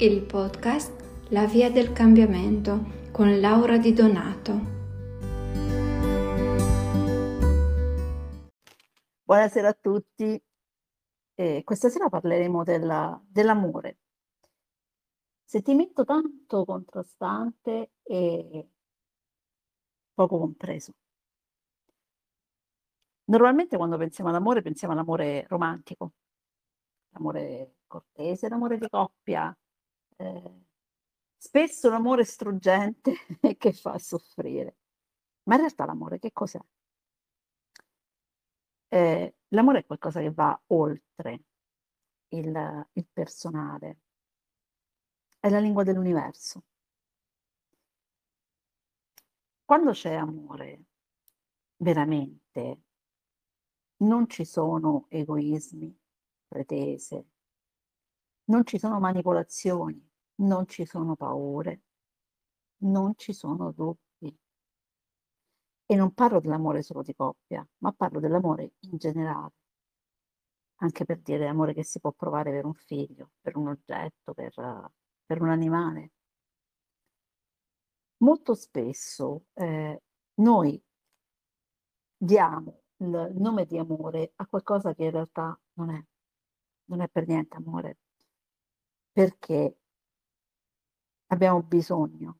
il podcast La via del cambiamento con Laura Di Donato. Buonasera a tutti. Eh, questa sera parleremo della, dell'amore. Sentimento tanto contrastante e poco compreso. Normalmente quando pensiamo all'amore pensiamo all'amore romantico, l'amore cortese, l'amore di coppia, eh, spesso l'amore struggente che fa soffrire. Ma in realtà l'amore che cos'è? Eh, l'amore è qualcosa che va oltre il, il personale, è la lingua dell'universo. Quando c'è amore, veramente, non ci sono egoismi, pretese, non ci sono manipolazioni, non ci sono paure, non ci sono dubbi. E non parlo dell'amore solo di coppia, ma parlo dell'amore in generale. Anche per dire amore che si può provare per un figlio, per un oggetto, per, per un animale. Molto spesso eh, noi diamo il nome di amore a qualcosa che in realtà non è, non è per niente amore perché abbiamo bisogno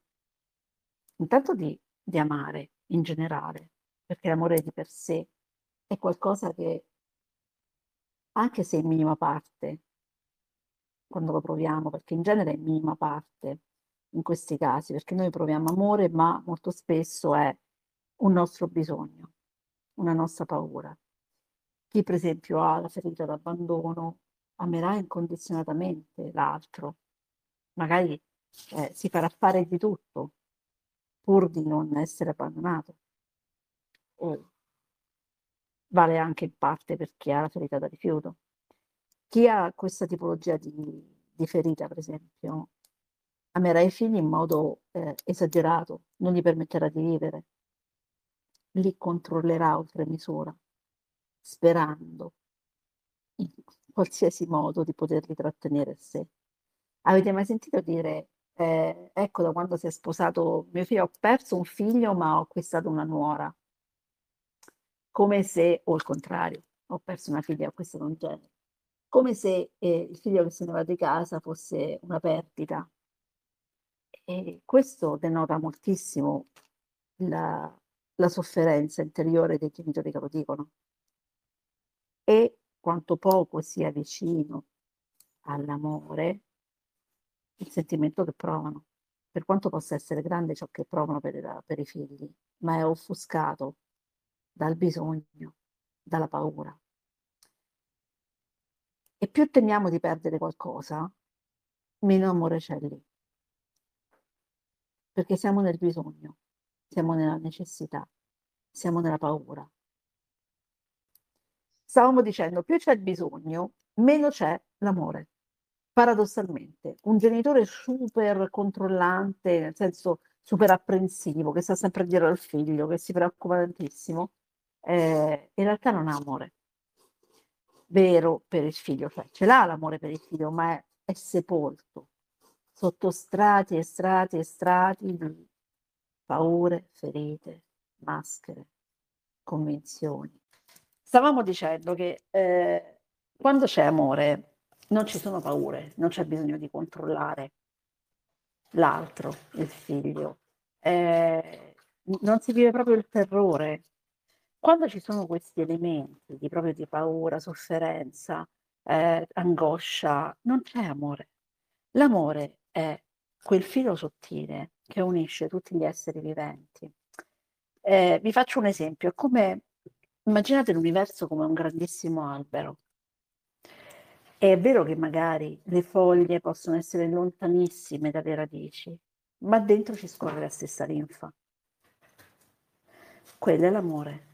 intanto di, di amare in generale, perché l'amore di per sé è qualcosa che, anche se in minima parte, quando lo proviamo, perché in genere è in minima parte in questi casi, perché noi proviamo amore, ma molto spesso è un nostro bisogno, una nostra paura. Chi per esempio ha la ferita d'abbandono amerà incondizionatamente l'altro, magari eh, si farà fare di tutto pur di non essere abbandonato. O vale anche in parte per chi ha la ferita da rifiuto. Chi ha questa tipologia di, di ferita, per esempio, amerà i figli in modo eh, esagerato, non gli permetterà di vivere, li controllerà oltre misura, sperando in qualsiasi modo di poterli trattenere a sé. Avete mai sentito dire, eh, ecco da quando si è sposato mio figlio ho perso un figlio ma ho acquistato una nuora? Come se, o il contrario, ho perso una figlia e ho acquistato un genere. Come se eh, il figlio che se ne va di casa fosse una perdita. E questo denota moltissimo la, la sofferenza interiore dei genitori che lo dicono. E quanto poco sia vicino all'amore il sentimento che provano, per quanto possa essere grande ciò che provano per, per i figli, ma è offuscato dal bisogno, dalla paura. E più temiamo di perdere qualcosa, meno amore c'è lì. Perché siamo nel bisogno, siamo nella necessità, siamo nella paura, stavamo dicendo, più c'è il bisogno, meno c'è l'amore. Paradossalmente, un genitore super controllante, nel senso super apprensivo, che sta sempre dietro al figlio, che si preoccupa tantissimo, eh, in realtà non ha amore vero per il figlio, cioè ce l'ha l'amore per il figlio, ma è, è sepolto sotto strati e strati e strati di paure, ferite, maschere, convinzioni. Stavamo dicendo che eh, quando c'è amore non ci sono paure, non c'è bisogno di controllare l'altro, il figlio, eh, non si vive proprio il terrore. Quando ci sono questi elementi di proprio di paura, sofferenza, eh, angoscia, non c'è amore. L'amore è quel filo sottile che unisce tutti gli esseri viventi. Eh, vi faccio un esempio, come Immaginate l'universo come un grandissimo albero. È vero che magari le foglie possono essere lontanissime dalle radici, ma dentro ci scorre la stessa linfa. Quello è l'amore,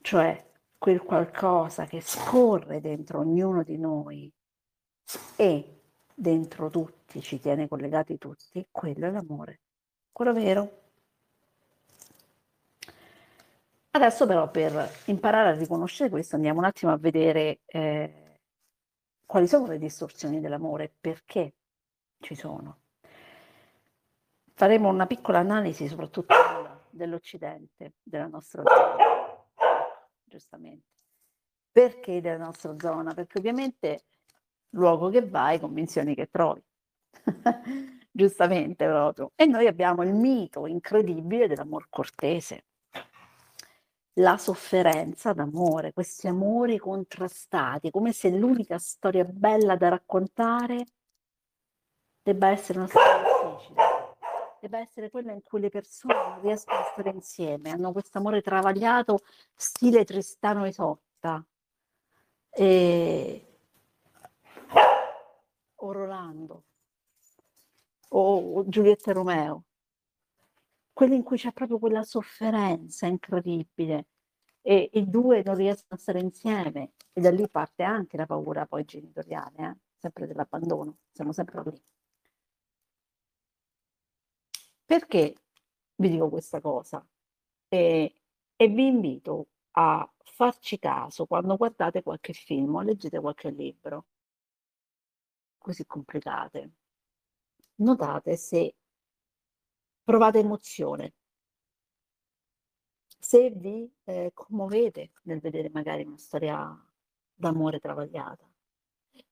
cioè quel qualcosa che scorre dentro ognuno di noi e dentro tutti, ci tiene collegati tutti, quello è l'amore. Quello vero. Adesso però per imparare a riconoscere questo andiamo un attimo a vedere eh, quali sono le distorsioni dell'amore? Perché ci sono? Faremo una piccola analisi soprattutto dell'Occidente, della nostra zona, giustamente. Perché della nostra zona? Perché ovviamente luogo che vai, convinzioni che trovi. giustamente proprio. E noi abbiamo il mito incredibile dell'amor cortese, la sofferenza d'amore, questi amori contrastati, come se l'unica storia bella da raccontare debba essere una storia difficile, debba essere quella in cui le persone non riescono a stare insieme, hanno questo amore travagliato, stile Tristano Isotta. E... O Rolando, o Giulietta Romeo, quelli in cui c'è proprio quella sofferenza incredibile e i due non riescono a stare insieme e da lì parte anche la paura poi genitoriale, eh? sempre dell'abbandono, siamo sempre lì. Perché vi dico questa cosa? E, e vi invito a farci caso quando guardate qualche film o leggete qualche libro così complicate. Notate se provate emozione, se vi eh, commuovete nel vedere magari una storia d'amore travagliata,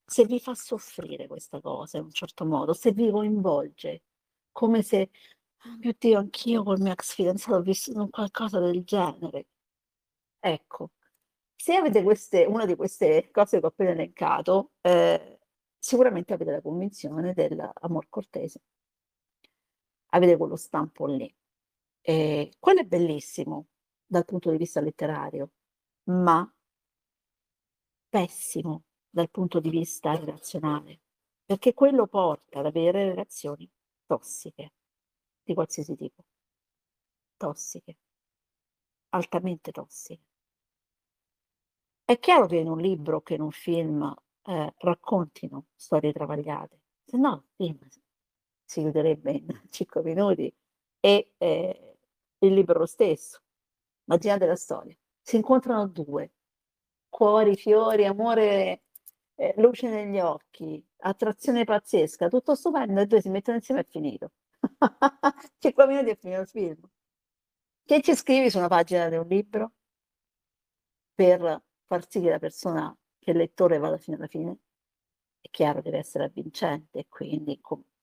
se vi fa soffrire questa cosa in un certo modo, se vi coinvolge, come se, oh mio Dio, anch'io col mio ex fidanzato ho vissuto qualcosa del genere. Ecco, se avete queste, una di queste cose che ho appena elencato, eh, sicuramente avete la convinzione dell'amor cortese avete quello stampo lì. E quello è bellissimo dal punto di vista letterario, ma pessimo dal punto di vista relazionale, perché quello porta ad avere relazioni tossiche, di qualsiasi tipo, tossiche, altamente tossiche. È chiaro che in un libro, che in un film eh, raccontino storie travagliate, se no il film si chiuderebbe in 5 minuti e eh, il libro stesso. Immaginate la storia. Si incontrano due, cuori, fiori, amore, eh, luce negli occhi, attrazione pazzesca, tutto stupendo e due si mettono insieme e è finito. 5 minuti è finito il film. Che ci scrivi su una pagina di un libro per far sì che la persona, che il lettore vada fino alla fine? È chiaro, deve essere avvincente, quindi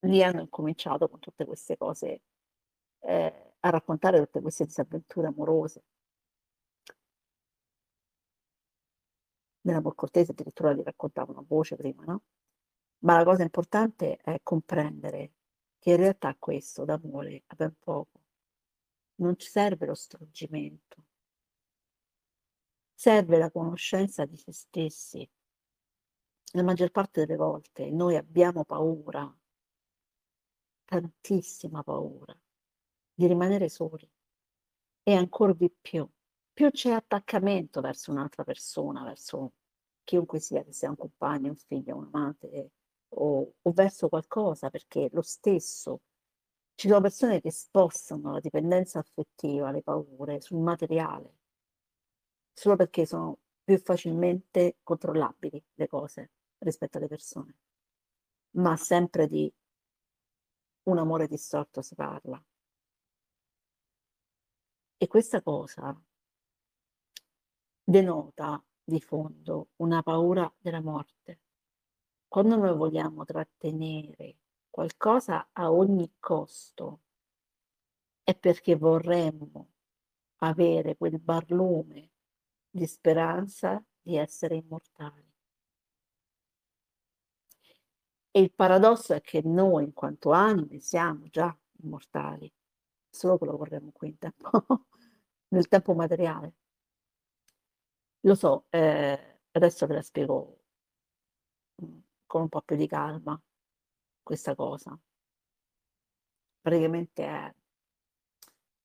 lì hanno incominciato con tutte queste cose eh, a raccontare tutte queste disavventure amorose. Nell'amor cortese addirittura li raccontavano a voce prima, no? Ma la cosa importante è comprendere che in realtà questo d'amore è ben poco. Non ci serve lo struggimento, serve la conoscenza di se stessi. La maggior parte delle volte noi abbiamo paura tantissima paura di rimanere soli e ancora di più, più c'è attaccamento verso un'altra persona, verso chiunque sia, che sia un compagno, un figlio, un amante o, o verso qualcosa, perché lo stesso ci sono persone che spostano la dipendenza affettiva, le paure sul materiale, solo perché sono più facilmente controllabili le cose rispetto alle persone, ma sempre di un amore distorto si parla. E questa cosa denota di fondo una paura della morte. Quando noi vogliamo trattenere qualcosa a ogni costo, è perché vorremmo avere quel barlume di speranza di essere immortali. E il paradosso è che noi, in quanto anime, siamo già immortali, solo che lo vorremmo qui in tempo, nel tempo materiale. Lo so, eh, adesso ve la spiego mm, con un po' più di calma questa cosa. Praticamente è,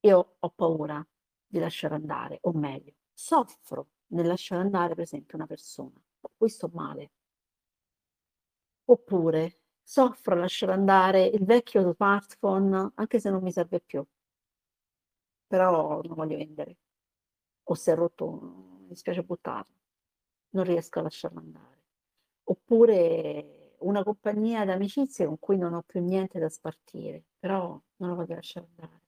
io ho paura di lasciare andare, o meglio, soffro nel lasciare andare, per esempio, una persona con cui sto male Oppure soffro a lasciare andare il vecchio smartphone anche se non mi serve più, però non voglio vendere. O se è rotto, mi spiace buttarlo, non riesco a lasciarlo andare. Oppure una compagnia d'amicizie con cui non ho più niente da spartire, però non lo voglio lasciare andare.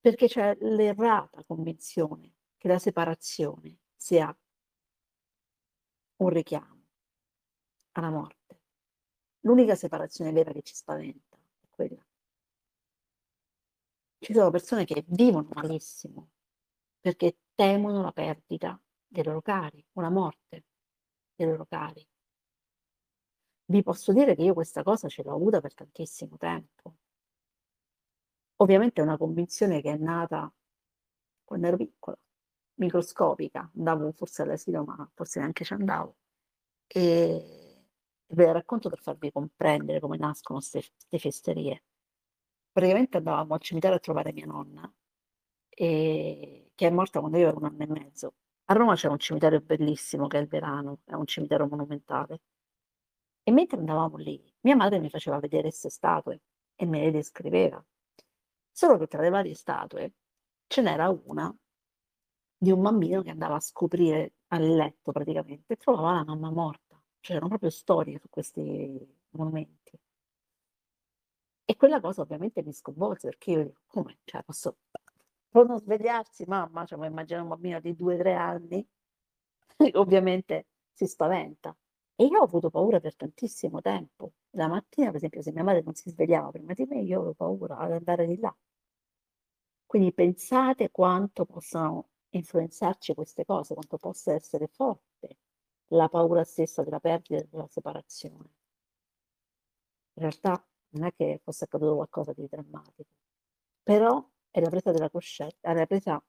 Perché c'è l'errata convinzione che la separazione sia un richiamo alla morte. L'unica separazione vera che ci spaventa è quella. Ci sono persone che vivono malissimo perché temono la perdita dei loro cari o la morte dei loro cari. Vi posso dire che io questa cosa ce l'ho avuta per tantissimo tempo. Ovviamente è una convinzione che è nata quando ero piccola, microscopica, andavo forse all'asilo, ma forse neanche ci andavo. E ve la racconto per farvi comprendere come nascono queste festerie. Praticamente andavamo al cimitero a trovare mia nonna, e, che è morta quando io ero un anno e mezzo. A Roma c'è un cimitero bellissimo che è il Verano, è un cimitero monumentale. E mentre andavamo lì, mia madre mi faceva vedere queste statue e me le descriveva. Solo che tra le varie statue ce n'era una di un bambino che andava a scoprire al letto praticamente e trovava la mamma morta. C'erano proprio storie su questi monumenti. E quella cosa ovviamente mi sconvolse perché io come? Cioè, posso può non svegliarsi, mamma, cioè, ma immagina un bambino di 2-3 anni, ovviamente si spaventa. E io ho avuto paura per tantissimo tempo. La mattina, per esempio, se mia madre non si svegliava prima di me, io avevo paura ad andare di là. Quindi pensate quanto possono influenzarci queste cose, quanto possa essere forte la paura stessa della perdita e della separazione. In realtà non è che fosse accaduto qualcosa di drammatico, però è la presa della coscienza, è la presa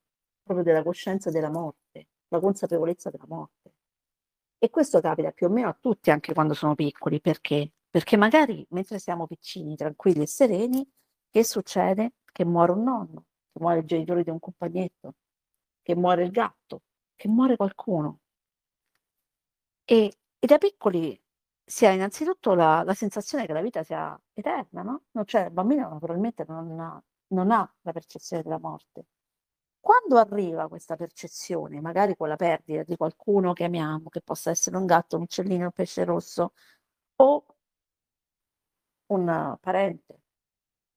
proprio della coscienza della morte, la consapevolezza della morte. E questo capita più o meno a tutti anche quando sono piccoli, perché? Perché magari mentre siamo piccini, tranquilli e sereni, che succede? Che muore un nonno, che muore il genitore di un compagnetto, che muore il gatto, che muore qualcuno. E, e da piccoli si ha innanzitutto la, la, sensazione che la vita sia eterna, no? non cioè, il bambino naturalmente non non ha la percezione della morte. Quando arriva questa percezione, magari con la perdita di qualcuno che amiamo, che possa essere un gatto, un uccellino, un pesce rosso, o un parente,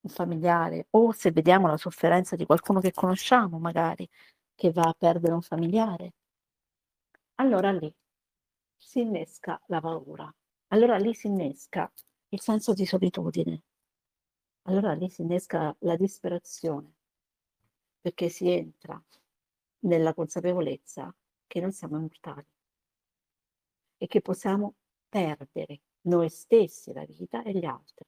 un familiare, o se vediamo la sofferenza di qualcuno che conosciamo, magari, che va a perdere un familiare, allora lì si innesca la paura, allora lì si innesca il senso di solitudine, allora lì si innesca la disperazione, perché si entra nella consapevolezza che non siamo immortali e che possiamo perdere noi stessi la vita e gli altri.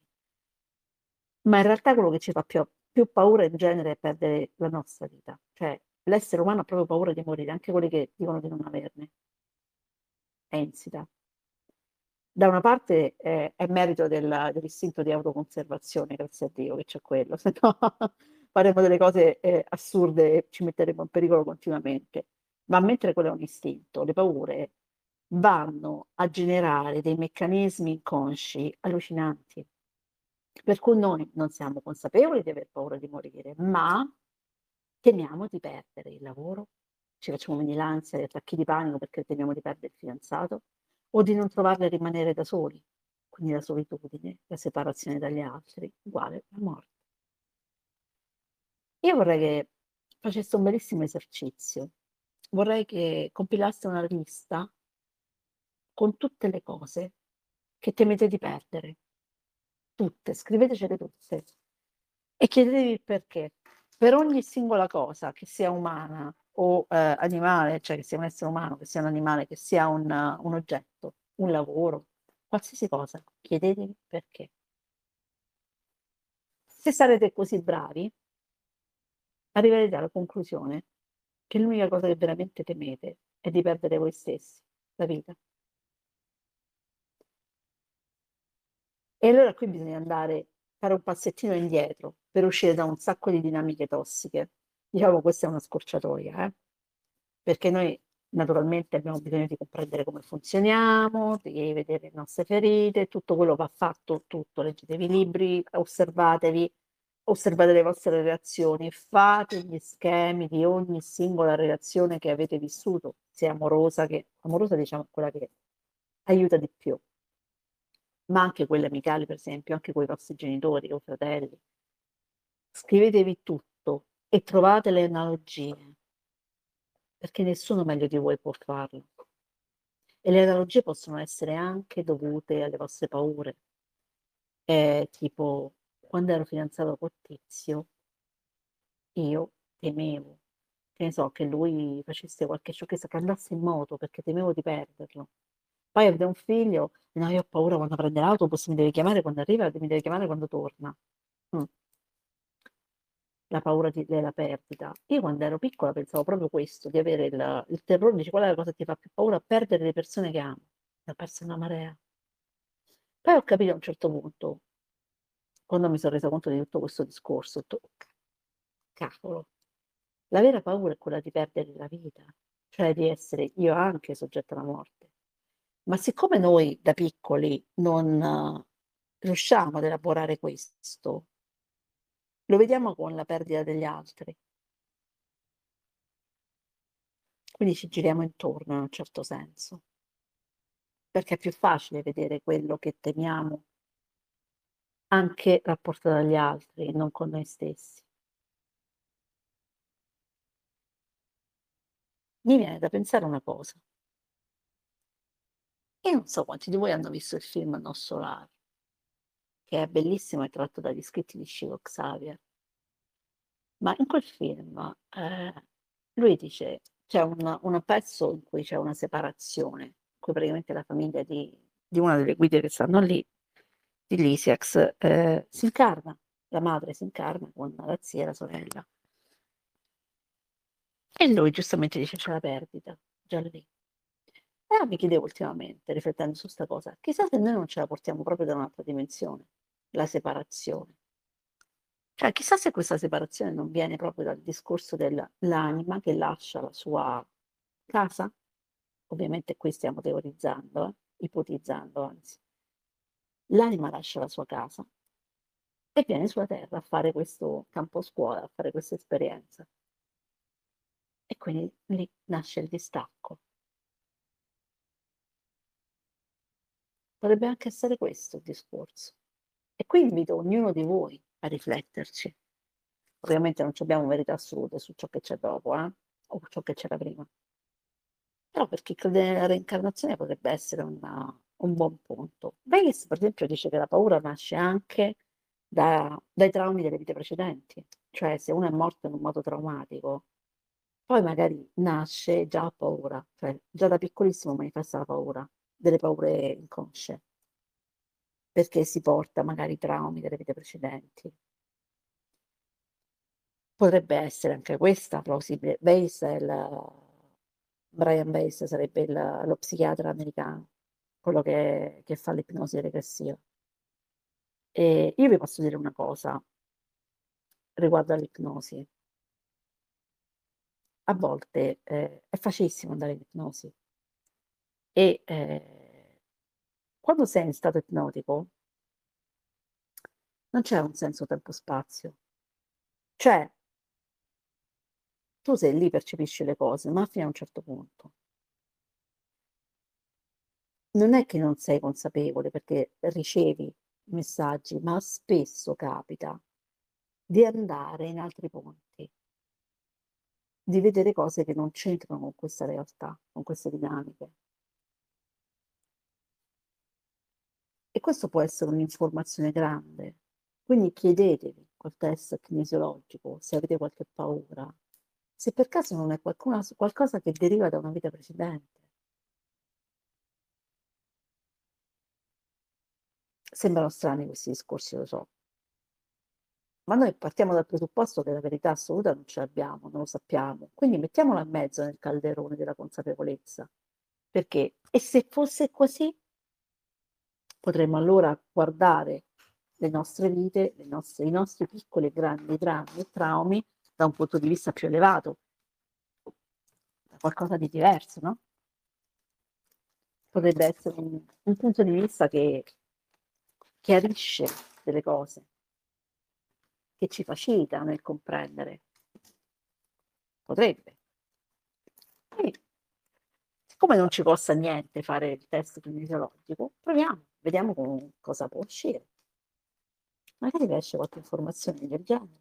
Ma in realtà quello che ci fa più, più paura in genere è perdere la nostra vita, cioè l'essere umano ha proprio paura di morire, anche quelli che dicono di non averne. Insita da una parte eh, è merito del, dell'istinto di autoconservazione, grazie a Dio che c'è quello, se no faremo delle cose eh, assurde e ci metteremo in pericolo continuamente. Ma mentre quello è un istinto, le paure vanno a generare dei meccanismi inconsci allucinanti, per cui noi non siamo consapevoli di aver paura di morire, ma temiamo di perdere il lavoro, ci facciamo venire l'ansia, gli attacchi di panico perché temiamo di perdere il fidanzato, o di non trovarle rimanere da soli, quindi la solitudine, la separazione dagli altri, uguale la morte. Io vorrei che facesse un bellissimo esercizio, vorrei che compilaste una lista con tutte le cose che temete di perdere, tutte, scrivetecele tutte e chiedetevi il perché. Per ogni singola cosa, che sia umana, o eh, animale, cioè che sia un essere umano, che sia un animale, che sia un, un oggetto, un lavoro, qualsiasi cosa, chiedetevi perché. Se sarete così bravi, arriverete alla conclusione che l'unica cosa che veramente temete è di perdere voi stessi, la vita. E allora qui bisogna andare, fare un passettino indietro per uscire da un sacco di dinamiche tossiche Diciamo questa è una scorciatoia, eh? perché noi naturalmente abbiamo bisogno di comprendere come funzioniamo, di vedere le nostre ferite, tutto quello va fatto, tutto, leggetevi i libri, osservatevi, osservate le vostre reazioni, fate gli schemi di ogni singola relazione che avete vissuto, sia amorosa che amorosa diciamo quella che aiuta di più. Ma anche quelle amicali, per esempio, anche coi vostri genitori o fratelli. Scrivetevi tutto e trovate le analogie, perché nessuno meglio di voi può farlo. E le analogie possono essere anche dovute alle vostre paure. Eh, tipo, quando ero fidanzato con Tizio, io temevo, che ne so, che lui facesse qualche sciocchezza, che andasse in moto perché temevo di perderlo. Poi aveva un figlio, no, io ho paura quando prende l'autobus, mi deve chiamare quando arriva, mi deve chiamare quando torna. Mm. La paura di, della perdita. Io quando ero piccola pensavo proprio questo, di avere il, il terrore, dice qual è la cosa che ti fa più paura? Perdere le persone che amo. Ne ho perso una marea. Poi ho capito a un certo punto, quando mi sono resa conto di tutto questo discorso, ho detto, cavolo, la vera paura è quella di perdere la vita, cioè di essere io anche soggetta alla morte. Ma siccome noi da piccoli non uh, riusciamo ad elaborare questo, lo vediamo con la perdita degli altri. Quindi ci giriamo intorno in un certo senso, perché è più facile vedere quello che temiamo anche rapportato dagli altri, non con noi stessi. Mi viene da pensare una cosa. Io non so quanti di voi hanno visto il film Non Solare, che è bellissimo e tratto dagli scritti di Shivo Xavier. Ma in quel film eh, lui dice, c'è un, pezzo in cui c'è una separazione, in cui praticamente la famiglia di, di una delle guide che stanno lì di Lysiax eh, si incarna, la madre si incarna con la zia e la sorella. E lui giustamente dice c'è la perdita, già lì. E mi chiedevo ultimamente, riflettendo su questa cosa, chissà se noi non ce la portiamo proprio da un'altra dimensione, la separazione. Cioè, chissà se questa separazione non viene proprio dal discorso dell'anima che lascia la sua casa. Ovviamente qui stiamo teorizzando, eh? ipotizzando anzi l'anima lascia la sua casa e viene sulla terra a fare questo campo scuola, a fare questa esperienza. E quindi lì nasce il distacco. Potrebbe anche essere questo il discorso. E qui invito ognuno di voi a rifletterci. Ovviamente non abbiamo verità assolute su ciò che c'è dopo, eh? o ciò che c'era prima. Però per chi crede nella reincarnazione potrebbe essere una, un buon punto. Bayes, per esempio, dice che la paura nasce anche da, dai traumi delle vite precedenti, cioè se uno è morto in un modo traumatico, poi magari nasce già paura, cioè già da piccolissimo manifesta la paura, delle paure inconsce, perché si porta magari traumi delle vite precedenti. Potrebbe essere anche questa plausibile. Il, Brian Bayes sarebbe il, lo psichiatra americano quello che, che fa l'ipnosi regressiva. E io vi posso dire una cosa riguardo all'ipnosi. A volte eh, è facilissimo andare in ipnosi e eh, quando sei in stato ipnotico non c'è un senso tempo-spazio. Cioè, tu sei lì, percepisci le cose, ma fino a un certo punto non è che non sei consapevole perché ricevi messaggi, ma spesso capita di andare in altri ponti, di vedere cose che non c'entrano con questa realtà, con queste dinamiche. E questo può essere un'informazione grande. Quindi chiedetevi col test kinesiologico se avete qualche paura, se per caso non è qualcuna, qualcosa che deriva da una vita precedente. Sembrano strani questi discorsi, lo so. Ma noi partiamo dal presupposto che la verità assoluta non ce l'abbiamo, non lo sappiamo. Quindi mettiamola in mezzo nel calderone della consapevolezza. Perché? E se fosse così, potremmo allora guardare le nostre vite, le nostre, i nostri piccoli e grandi drammi e traumi da un punto di vista più elevato, da qualcosa di diverso, no? Potrebbe essere un, un punto di vista che chiarisce delle cose, che ci facilita nel comprendere. Potrebbe. E siccome come non ci costa niente fare il test kinesiologico, proviamo, vediamo con cosa può uscire. Magari vi esce qualche informazione del genere.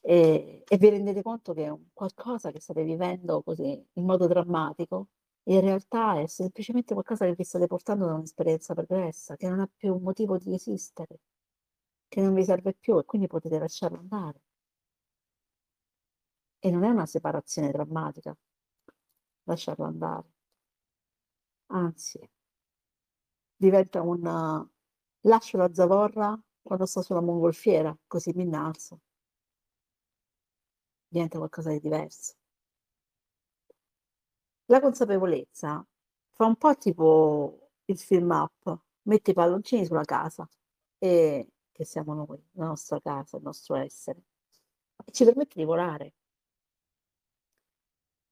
E, e vi rendete conto che è un qualcosa che state vivendo così in modo drammatico, in realtà è semplicemente qualcosa che vi state portando da un'esperienza pregressa, che non ha più motivo di esistere, che non vi serve più e quindi potete lasciarlo andare. E non è una separazione drammatica, lasciarlo andare. Anzi, diventa un lascio la zavorra quando sto sulla mongolfiera, così mi innalzo. Diventa qualcosa di diverso. La consapevolezza fa un po' tipo il film up, metti i palloncini sulla casa e che siamo noi, la nostra casa, il nostro essere, e ci permette di volare.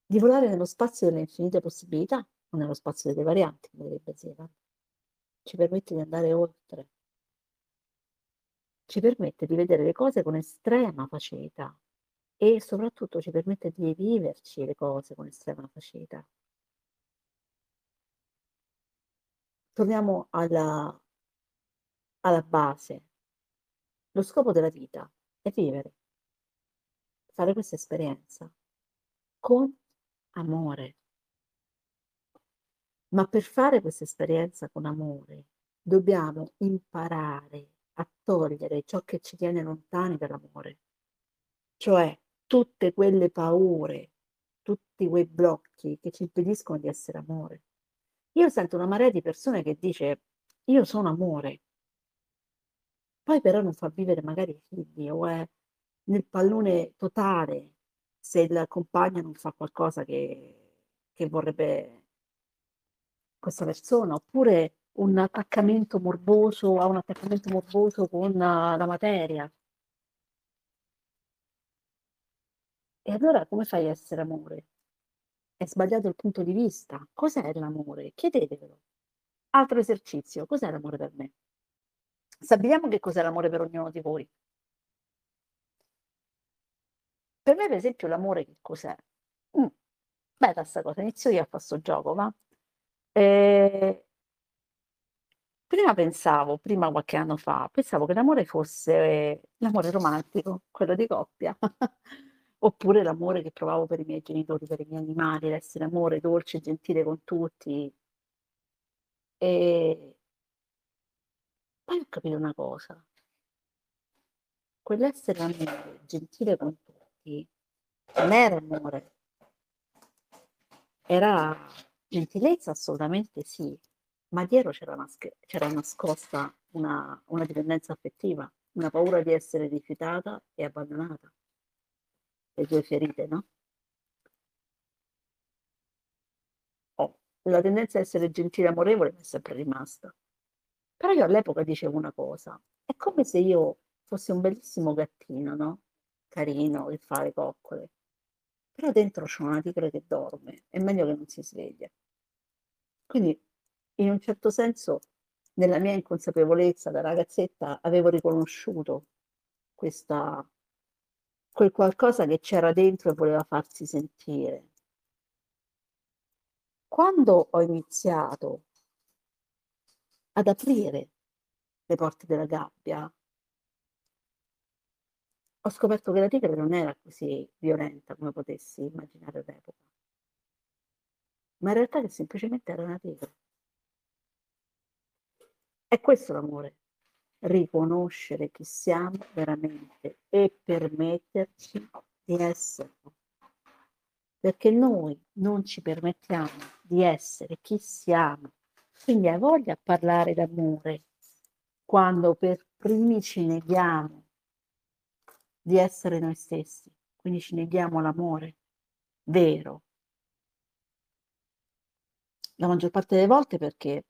Di volare nello spazio delle infinite possibilità o nello spazio delle varianti, come direbbe Zena. Ci permette di andare oltre. Ci permette di vedere le cose con estrema facilità e soprattutto ci permette di viverci le cose con estrema facilità. Torniamo alla, alla base. Lo scopo della vita è vivere, fare questa esperienza con amore. Ma per fare questa esperienza con amore dobbiamo imparare a togliere ciò che ci tiene lontani dall'amore, cioè tutte quelle paure, tutti quei blocchi che ci impediscono di essere amore. Io sento una marea di persone che dice io sono amore, poi però non fa vivere magari i figli o è nel pallone totale se il compagno non fa qualcosa che, che vorrebbe questa persona, oppure un attaccamento morboso, ha un attaccamento morboso con la materia. E allora come fai a essere amore? È sbagliato il punto di vista. Cos'è l'amore? Chiedetevelo. Altro esercizio. Cos'è l'amore per me? Stabiliamo che cos'è l'amore per ognuno di voi. Per me, per esempio, l'amore che cos'è? Mm. Bella sta cosa, inizio io a fare sto gioco, va? Eh, prima pensavo, prima qualche anno fa, pensavo che l'amore fosse l'amore romantico, quello di coppia, oppure l'amore che provavo per i miei genitori, per i miei animali, l'essere amore dolce, gentile con tutti. E poi ho capito una cosa, quell'essere amore, gentile con tutti, non era amore, era gentilezza assolutamente sì, ma dietro c'era, nasc- c'era nascosta una, una dipendenza affettiva, una paura di essere rifiutata e abbandonata. Le due ferite, no? Oh, la tendenza a essere gentile e amorevole mi è sempre rimasta. Però io all'epoca dicevo una cosa, è come se io fossi un bellissimo gattino, no? Carino, che fa le coccole. Però dentro c'è una tigre che dorme, è meglio che non si sveglia. Quindi, in un certo senso, nella mia inconsapevolezza da ragazzetta avevo riconosciuto questa, quel qualcosa che c'era dentro e voleva farsi sentire. Quando ho iniziato ad aprire le porte della gabbia, ho scoperto che la tigre non era così violenta come potessi immaginare all'epoca, ma in realtà che semplicemente era una tigre. È questo l'amore, riconoscere chi siamo veramente e permetterci di esserlo. Perché noi non ci permettiamo di essere chi siamo quindi hai voglia a parlare d'amore quando per primi ci neghiamo di essere noi stessi, quindi ci neghiamo l'amore vero. La maggior parte delle volte perché,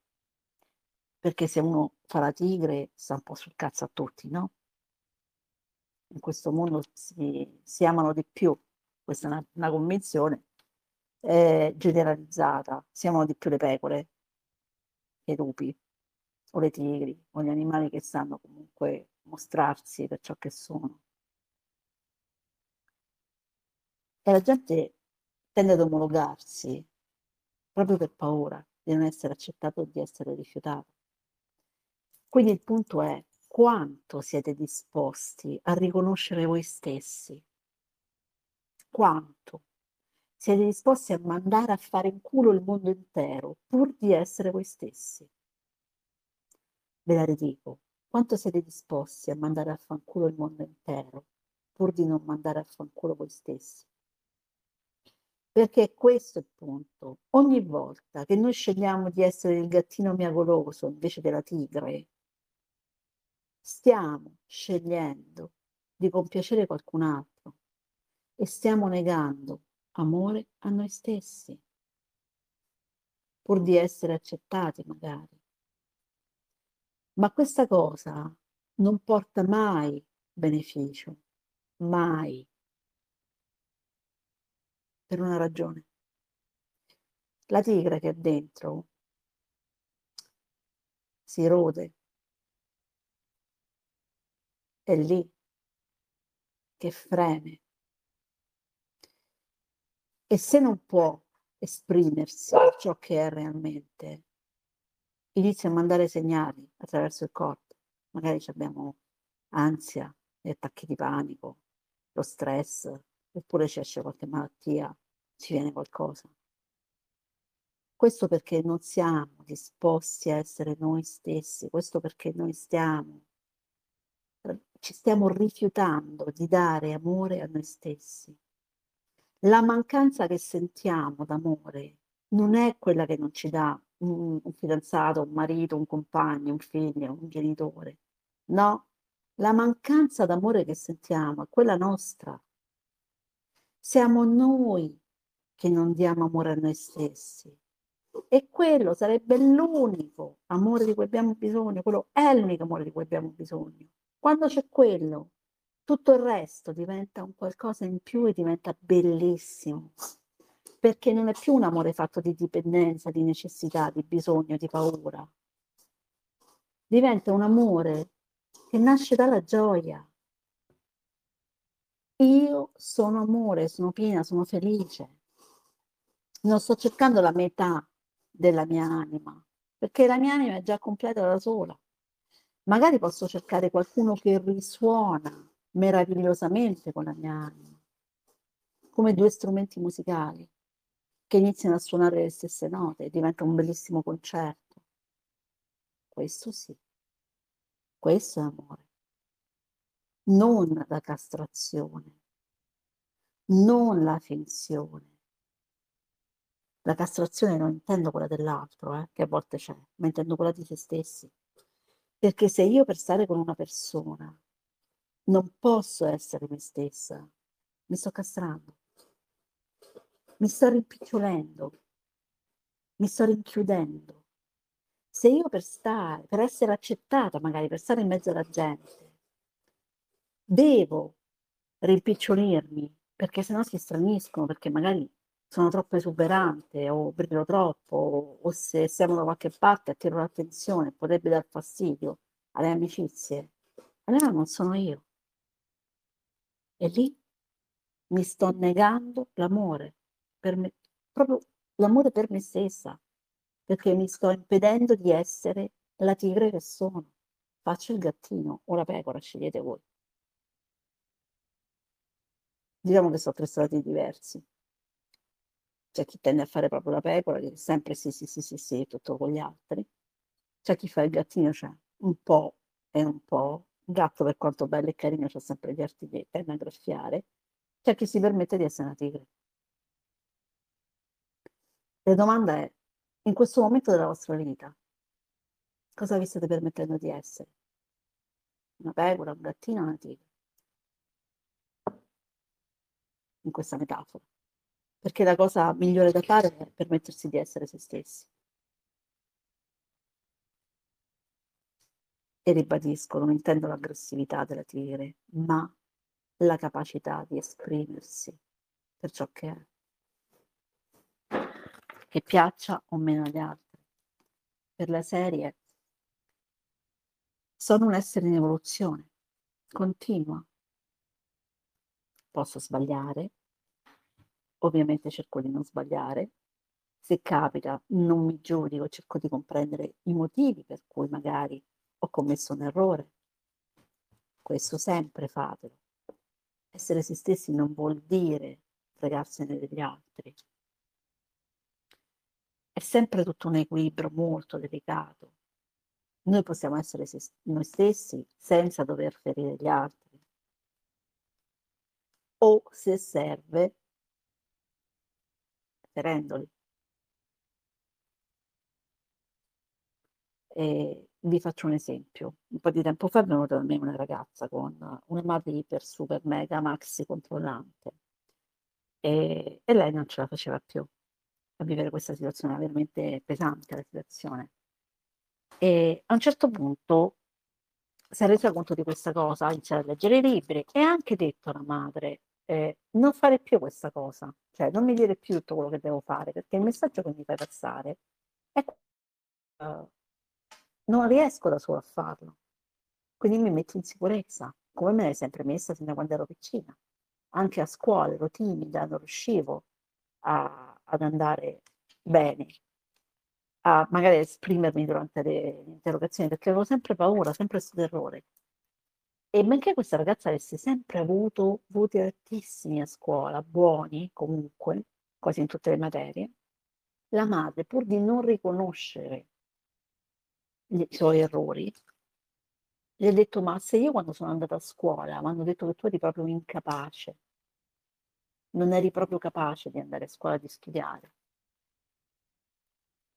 perché se uno fa la tigre sta un po' sul cazzo a tutti, no? In questo mondo si, si amano di più, questa è una, una convenzione eh, generalizzata, si amano di più le pecore, i lupi o le tigri o gli animali che sanno comunque mostrarsi per ciò che sono. E la gente tende ad omologarsi proprio per paura di non essere accettato o di essere rifiutato. Quindi il punto è quanto siete disposti a riconoscere voi stessi? Quanto? Siete disposti a mandare a fare in culo il mondo intero pur di essere voi stessi? Ve la ridico. Quanto siete disposti a mandare a fanculo il mondo intero pur di non mandare a fanculo voi stessi? Perché questo è il punto. Ogni volta che noi scegliamo di essere il gattino miagoloso invece della tigre, stiamo scegliendo di compiacere qualcun altro e stiamo negando amore a noi stessi, pur di essere accettati magari. Ma questa cosa non porta mai beneficio, mai per una ragione. La tigre che è dentro si rode, è lì che freme. E se non può esprimersi ciò che è realmente, inizia a mandare segnali attraverso il corpo. Magari abbiamo ansia, gli attacchi di panico, lo stress, oppure ci esce qualche malattia, ci viene qualcosa. Questo perché non siamo disposti a essere noi stessi, questo perché noi stiamo, ci stiamo rifiutando di dare amore a noi stessi. La mancanza che sentiamo d'amore non è quella che non ci dà un, un fidanzato, un marito, un compagno, un figlio, un genitore. No, la mancanza d'amore che sentiamo è quella nostra, siamo noi che non diamo amore a noi stessi. E quello sarebbe l'unico amore di cui abbiamo bisogno, quello è l'unico amore di cui abbiamo bisogno. Quando c'è quello, tutto il resto diventa un qualcosa in più e diventa bellissimo, perché non è più un amore fatto di dipendenza, di necessità, di bisogno, di paura. Diventa un amore che nasce dalla gioia, io sono amore, sono piena, sono felice. Non sto cercando la metà della mia anima, perché la mia anima è già completa da sola. Magari posso cercare qualcuno che risuona meravigliosamente con la mia anima, come due strumenti musicali che iniziano a suonare le stesse note e diventa un bellissimo concerto. Questo sì, questo è amore non la castrazione, non la finzione. La castrazione non intendo quella dell'altro, eh, che a volte c'è, ma intendo quella di se stessi. Perché se io per stare con una persona non posso essere me stessa, mi sto castrando, mi sto rimpicciolendo, mi sto rinchiudendo. Se io per stare, per essere accettata magari, per stare in mezzo alla gente, devo rimpicciolirmi perché sennò si straniscono, perché magari sono troppo esuberante o brillo troppo o se siamo da qualche parte attiro l'attenzione, potrebbe dar fastidio alle amicizie, allora non sono io. E lì mi sto negando l'amore, per me, proprio l'amore per me stessa, perché mi sto impedendo di essere la tigre che sono. Faccio il gattino o la pecora, scegliete voi. Diciamo che sono tre strati diversi. C'è chi tende a fare proprio la pecora, che sempre sì, sì, sì, sì, sì, tutto con gli altri. C'è chi fa il gattino, cioè un po' e un po'. Il gatto, per quanto bello e carino, c'ha sempre gli arti che tende a graffiare. C'è chi si permette di essere una tigre. La domanda è, in questo momento della vostra vita, cosa vi state permettendo di essere? Una pecora, un gattino, una tigre? In questa metafora, perché la cosa migliore da fare è permettersi di essere se stessi. E ribadisco, non intendo l'aggressività della tigre, ma la capacità di esprimersi per ciò che è, che piaccia o meno agli altri. Per la serie sono un essere in evoluzione, continua. Posso sbagliare, ovviamente cerco di non sbagliare, Se capita, non mi giudico, cerco di comprendere i motivi per cui magari ho commesso un errore. Questo sempre fatelo. Essere se stessi non vuol dire fregarsene degli altri. È sempre tutto un equilibrio molto delicato. Noi possiamo essere noi stessi senza dover ferire gli altri. O se serve, ferendoli. E vi faccio un esempio. Un po' di tempo fa è venuta da me una ragazza con una madre iper super mega maxi controllante e, e lei non ce la faceva più a vivere questa situazione, veramente pesante la situazione. E a un certo punto si è resa conto di questa cosa, ha iniziato a leggere i libri e ha anche detto alla madre, eh, non fare più questa cosa, cioè non mi dire più tutto quello che devo fare, perché il messaggio che mi fai passare è uh, non riesco da sola a farlo, quindi mi metto in sicurezza, come me l'hai sempre messa sin da quando ero piccina. Anche a scuola ero timida, non riuscivo a, ad andare bene, a magari esprimermi durante le, le interrogazioni, perché avevo sempre paura, sempre questo terrore. E benché questa ragazza avesse sempre avuto voti altissimi a scuola, buoni comunque, quasi in tutte le materie, la madre, pur di non riconoscere i suoi errori, gli ha detto: Ma se io quando sono andata a scuola mi hanno detto che tu eri proprio incapace, non eri proprio capace di andare a scuola di studiare.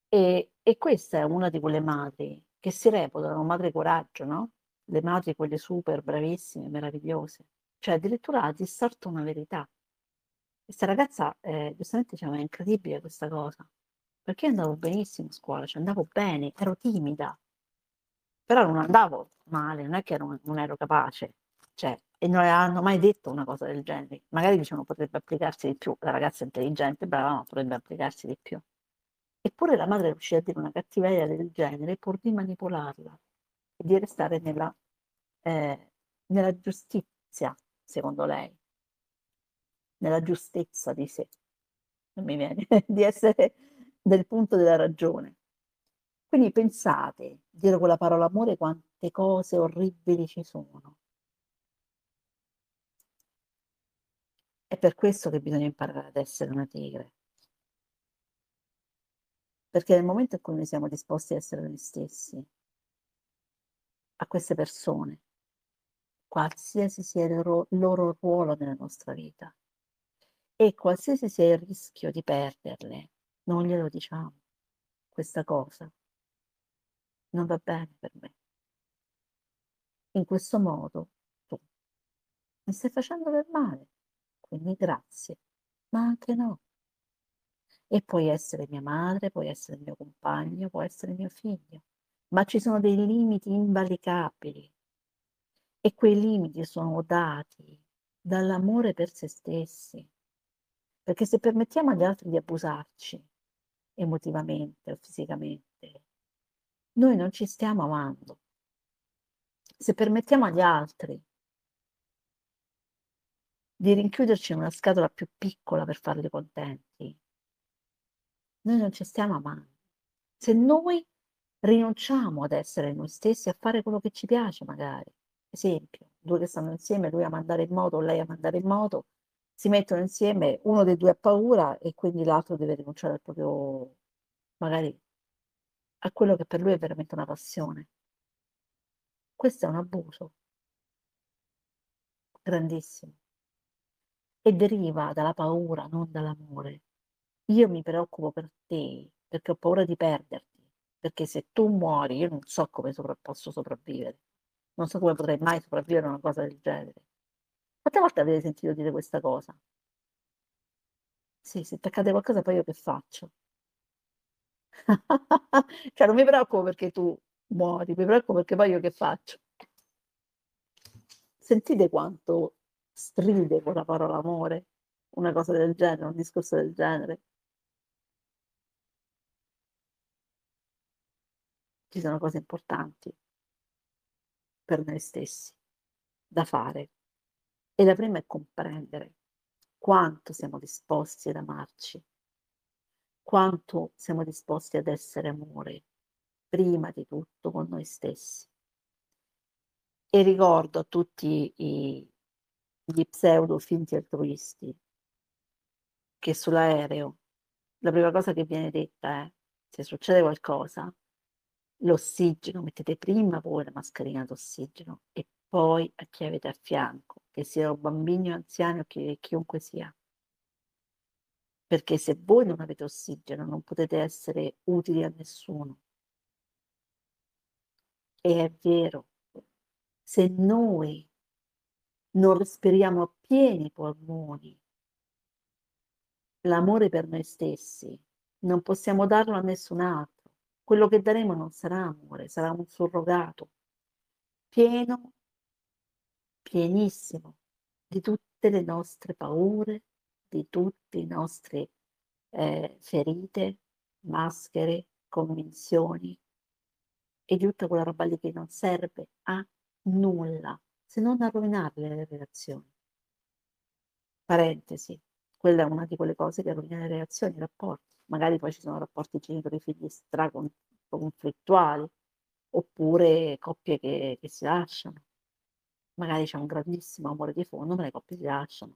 E, e questa è una di quelle madri che si reputano madre coraggio, no? Le madri, quelle super bravissime, meravigliose. Cioè, addirittura ha distorto una verità. Questa ragazza, eh, giustamente diceva, è incredibile questa cosa. Perché io andavo benissimo a scuola, cioè andavo bene, ero timida. Però non andavo male, non è che ero, non ero capace. Cioè, e non hanno mai detto una cosa del genere. Magari dicevano potrebbe applicarsi di più. La ragazza è intelligente, brava, ma potrebbe applicarsi di più. Eppure la madre riuscì a dire una cattiveria del genere pur di manipolarla e di restare nella, eh, nella giustizia, secondo lei, nella giustezza di sé. Non mi viene di essere del punto della ragione. Quindi pensate, dire quella parola amore, quante cose orribili ci sono. È per questo che bisogna imparare ad essere una tigre. Perché nel momento in cui noi siamo disposti a essere noi stessi, a queste persone, qualsiasi sia il loro, loro ruolo nella nostra vita e qualsiasi sia il rischio di perderle, non glielo diciamo. Questa cosa non va bene per me. In questo modo tu mi stai facendo del male, quindi grazie, ma anche no. E puoi essere mia madre, puoi essere mio compagno, puoi essere mio figlio, ma ci sono dei limiti invalicabili e quei limiti sono dati dall'amore per se stessi. Perché se permettiamo agli altri di abusarci emotivamente o fisicamente, noi non ci stiamo amando. Se permettiamo agli altri di rinchiuderci in una scatola più piccola per farli contenti, noi non ci stiamo amando. Se noi rinunciamo ad essere noi stessi, a fare quello che ci piace magari, esempio, due che stanno insieme, lui a mandare in moto, lei a mandare in moto, si mettono insieme, uno dei due ha paura e quindi l'altro deve rinunciare al proprio, magari, a quello che per lui è veramente una passione. Questo è un abuso grandissimo e deriva dalla paura, non dall'amore. Io mi preoccupo per te perché ho paura di perderti, perché se tu muori io non so come sopra posso sopravvivere. Non so come potrei mai sopravvivere a una cosa del genere. Quante volte avete sentito dire questa cosa? Sì, se ti accade qualcosa poi io che faccio? Cioè non mi preoccupo perché tu muori, mi preoccupo perché poi io che faccio? Sentite quanto stride con la parola amore, una cosa del genere, un discorso del genere. Ci sono cose importanti per noi stessi da fare. E la prima è comprendere quanto siamo disposti ad amarci, quanto siamo disposti ad essere amore, prima di tutto con noi stessi. E ricordo a tutti i, gli pseudo finti altruisti che sull'aereo la prima cosa che viene detta è se succede qualcosa, l'ossigeno, mettete prima voi la mascherina d'ossigeno e poi a chi avete a fianco, che siano bambini o anziani o chi, chiunque sia. Perché se voi non avete ossigeno non potete essere utili a nessuno. E è vero, se noi non respiriamo a pieni polmoni l'amore per noi stessi, non possiamo darlo a nessun altro. Quello che daremo non sarà amore, sarà un surrogato pieno, pienissimo di tutte le nostre paure, di tutte le nostre eh, ferite, maschere, convinzioni e di tutta quella roba lì che non serve a nulla se non a rovinare le relazioni. Parentesi, quella è una di quelle cose che rovina le relazioni, i rapporti. Magari poi ci sono rapporti genitori-figli straconflittuali, oppure coppie che, che si lasciano. Magari c'è un grandissimo amore di fondo, ma le coppie si lasciano.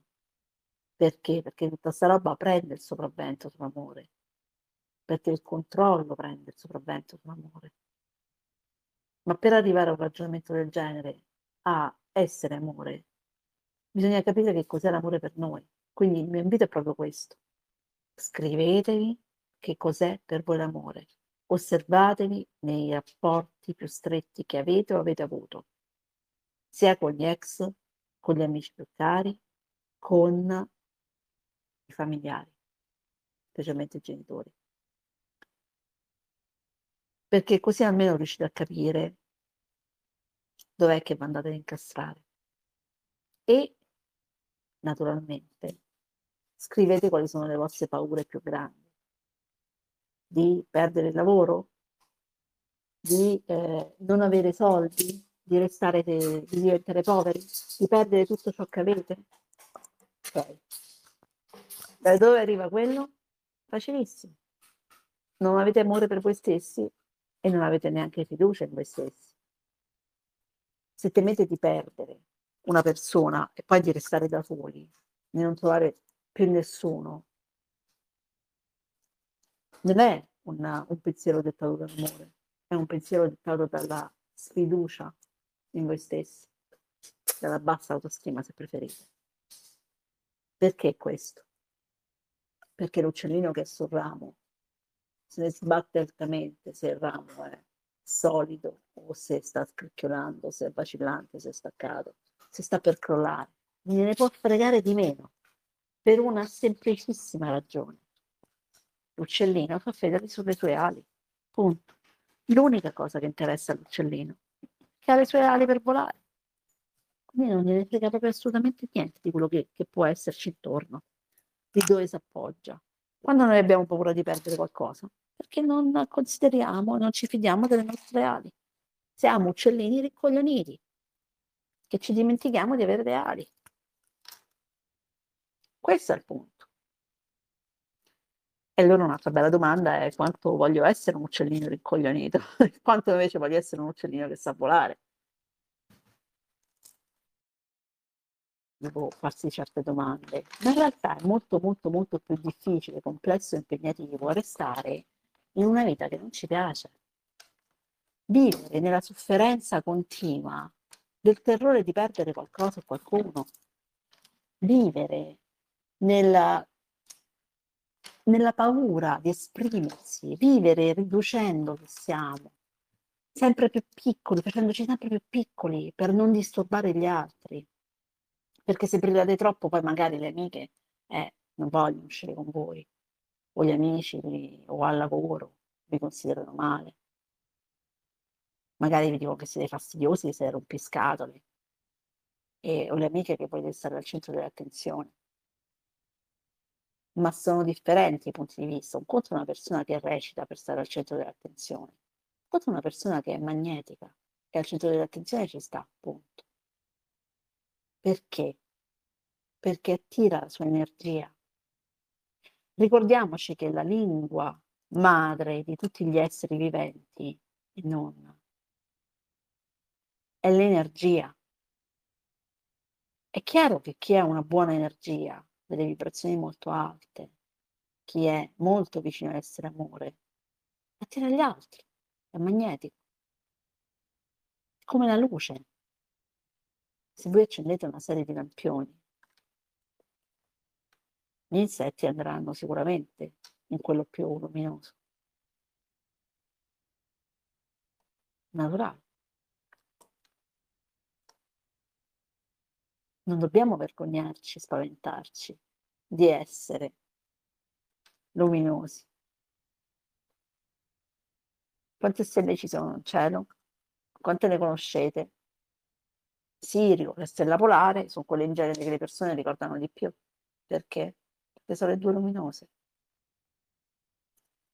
Perché? Perché tutta questa roba prende il sopravvento sull'amore. Perché il controllo prende il sopravvento sull'amore. Ma per arrivare a un ragionamento del genere, a essere amore, bisogna capire che cos'è l'amore per noi. Quindi il mio invito è proprio questo. Scrivetevi che cos'è per voi l'amore. Osservatevi nei rapporti più stretti che avete o avete avuto, sia con gli ex, con gli amici più cari, con i familiari, specialmente i genitori. Perché così almeno riuscite a capire dov'è che vi andate ad incastrare. E naturalmente Scrivete quali sono le vostre paure più grandi. Di perdere il lavoro? Di eh, non avere soldi? Di restare, di diventare poveri? Di perdere tutto ciò che avete? Ok. Da dove arriva quello? Facilissimo. Non avete amore per voi stessi e non avete neanche fiducia in voi stessi. Se temete di perdere una persona e poi di restare da soli, di non trovare più nessuno. Non è una, un pensiero dettato dall'amore, è un pensiero dettato dalla sfiducia in voi stessi, dalla bassa autostima se preferite. Perché questo? Perché l'uccellino che è sul ramo se ne sbatte altamente se il ramo è solido o se sta scricchiolando, se è vacillante, se è staccato, se sta per crollare. Ne può fregare di meno per una semplicissima ragione. L'uccellino fa federe sulle sue ali, punto. L'unica cosa che interessa all'uccellino, che ha le sue ali per volare. Quindi non gliene frega proprio assolutamente niente di quello che, che può esserci intorno, di dove si appoggia. Quando noi abbiamo paura di perdere qualcosa, perché non consideriamo, non ci fidiamo delle nostre ali. Siamo uccellini ricoglioniti, che ci dimentichiamo di avere le ali. Questo è il punto. E allora un'altra bella domanda è quanto voglio essere un uccellino rincoglionito, quanto invece voglio essere un uccellino che sa volare. Devo farsi certe domande. Ma in realtà è molto molto molto più difficile, complesso e impegnativo restare in una vita che non ci piace. Vivere nella sofferenza continua del terrore di perdere qualcosa o qualcuno. Vivere nella, nella paura di esprimersi, vivere riducendo che siamo, sempre più piccoli, facendoci sempre più piccoli per non disturbare gli altri. Perché se brillate troppo, poi magari le amiche eh, non vogliono uscire con voi, o gli amici o al lavoro vi considerano male. Magari vi dicono che siete fastidiosi se rompiscatole, e, o le amiche che vogliono stare al centro dell'attenzione ma sono differenti i punti di vista. Un conto è una persona che recita per stare al centro dell'attenzione, un conto è una persona che è magnetica e al centro dell'attenzione ci sta, appunto. Perché? Perché attira la sua energia. Ricordiamoci che la lingua madre di tutti gli esseri viventi e non è l'energia. È chiaro che chi ha una buona energia, delle vibrazioni molto alte, chi è molto vicino all'essere amore, attira gli altri, è magnetico. Come la luce. Se voi accendete una serie di lampioni, gli insetti andranno sicuramente in quello più luminoso. Naturale. Non dobbiamo vergognarci, spaventarci di essere luminosi. Quante stelle ci sono in cielo? Quante ne conoscete? Sirio, la stella polare, sono quelle in genere che le persone ricordano di più. Perché? Perché sono le due luminose.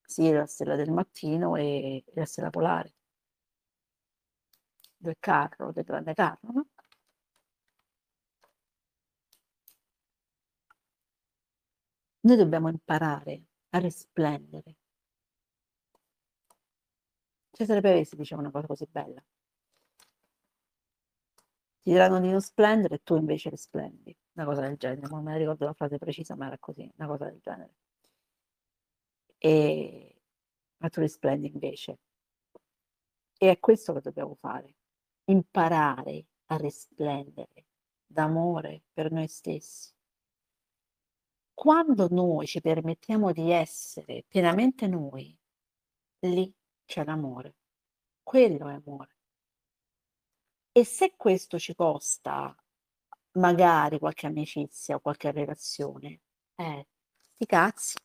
Sirio, la stella del mattino e la stella polare. Del carro, del grande carro, no? Noi dobbiamo imparare a risplendere. Cesare Pavese diceva una cosa così bella. Ti diranno di non splendere e tu invece risplendi. Una cosa del genere, non me la ricordo la frase precisa, ma era così, una cosa del genere. E ma tu risplendi invece. E è questo che dobbiamo fare, imparare a risplendere d'amore per noi stessi quando noi ci permettiamo di essere pienamente noi, lì c'è l'amore. Quello è amore. E se questo ci costa magari qualche amicizia o qualche relazione, eh, sti cazzi.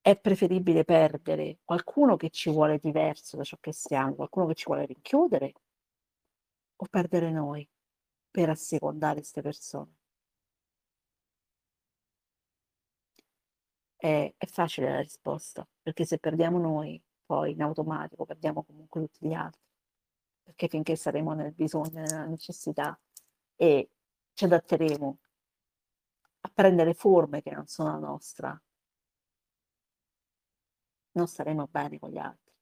È preferibile perdere qualcuno che ci vuole diverso da ciò che siamo, qualcuno che ci vuole rinchiudere, o perdere noi per assecondare queste persone? È, è facile la risposta, perché se perdiamo noi, poi in automatico perdiamo comunque tutti gli altri, perché finché saremo nel bisogno, nella necessità e ci adatteremo a prendere forme che non sono la nostra, non staremo bene con gli altri,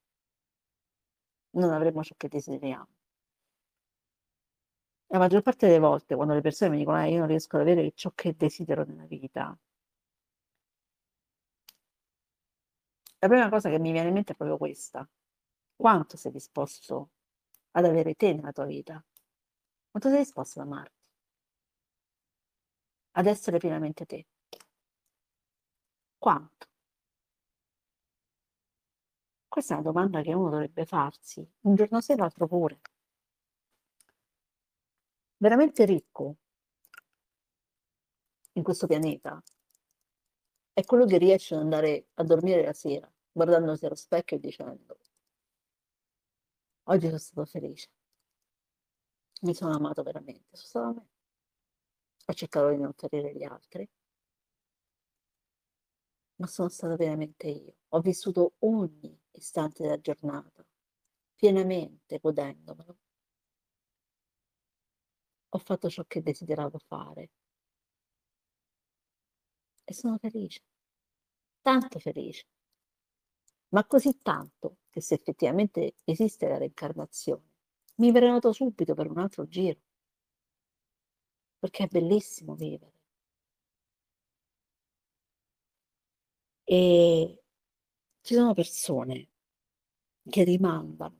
non avremo ciò che desideriamo. La maggior parte delle volte, quando le persone mi dicono: "Eh, io non riesco ad avere ciò che desidero nella vita" La prima cosa che mi viene in mente è proprio questa: quanto sei disposto ad avere te nella tua vita? Quanto sei disposto ad amarti? Ad essere pienamente te? Quanto? Questa è una domanda che uno dovrebbe farsi un giorno sì e l'altro pure. Veramente ricco in questo pianeta è quello che riesce ad andare a dormire la sera guardandosi allo specchio e dicendo oggi sono stato felice, mi sono amato veramente, sono stato me, ho cercato di non ferire gli altri, ma sono stata veramente io, ho vissuto ogni istante della giornata, pienamente godendomelo, ho fatto ciò che desideravo fare. E sono felice, tanto felice ma così tanto che se effettivamente esiste la reincarnazione, mi prenoto subito per un altro giro, perché è bellissimo vivere. E ci sono persone che rimandano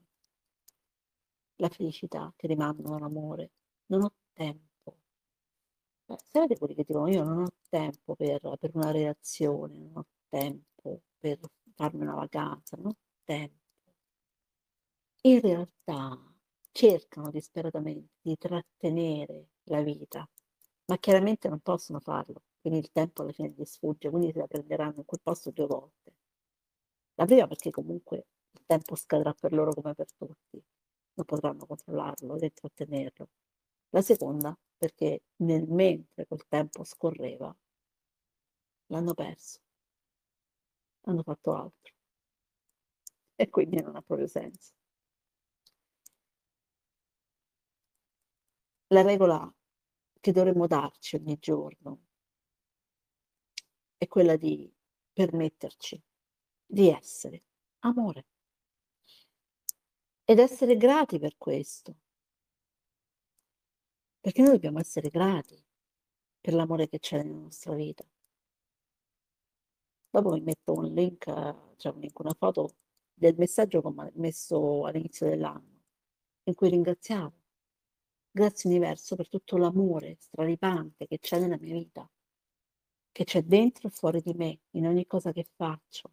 la felicità, che rimandano l'amore. Non ho tempo. Eh, sapete quelli che dicono io non ho tempo per, per una relazione, non ho tempo per farmi una vacanza, non ho tempo. In realtà cercano disperatamente di trattenere la vita, ma chiaramente non possono farlo, quindi il tempo alla fine gli sfugge, quindi se la prenderanno in quel posto due volte. La prima perché comunque il tempo scadrà per loro come per tutti, non potranno controllarlo e trattenerlo. La seconda perché nel mentre quel tempo scorreva l'hanno perso hanno fatto altro. E quindi non ha proprio senso. La regola che dovremmo darci ogni giorno è quella di permetterci di essere amore ed essere grati per questo. Perché noi dobbiamo essere grati per l'amore che c'è nella nostra vita. Dopo vi metto un link, cioè un link, una foto del messaggio che ho messo all'inizio dell'anno, in cui ringraziamo. Grazie universo per tutto l'amore straripante che c'è nella mia vita, che c'è dentro e fuori di me, in ogni cosa che faccio.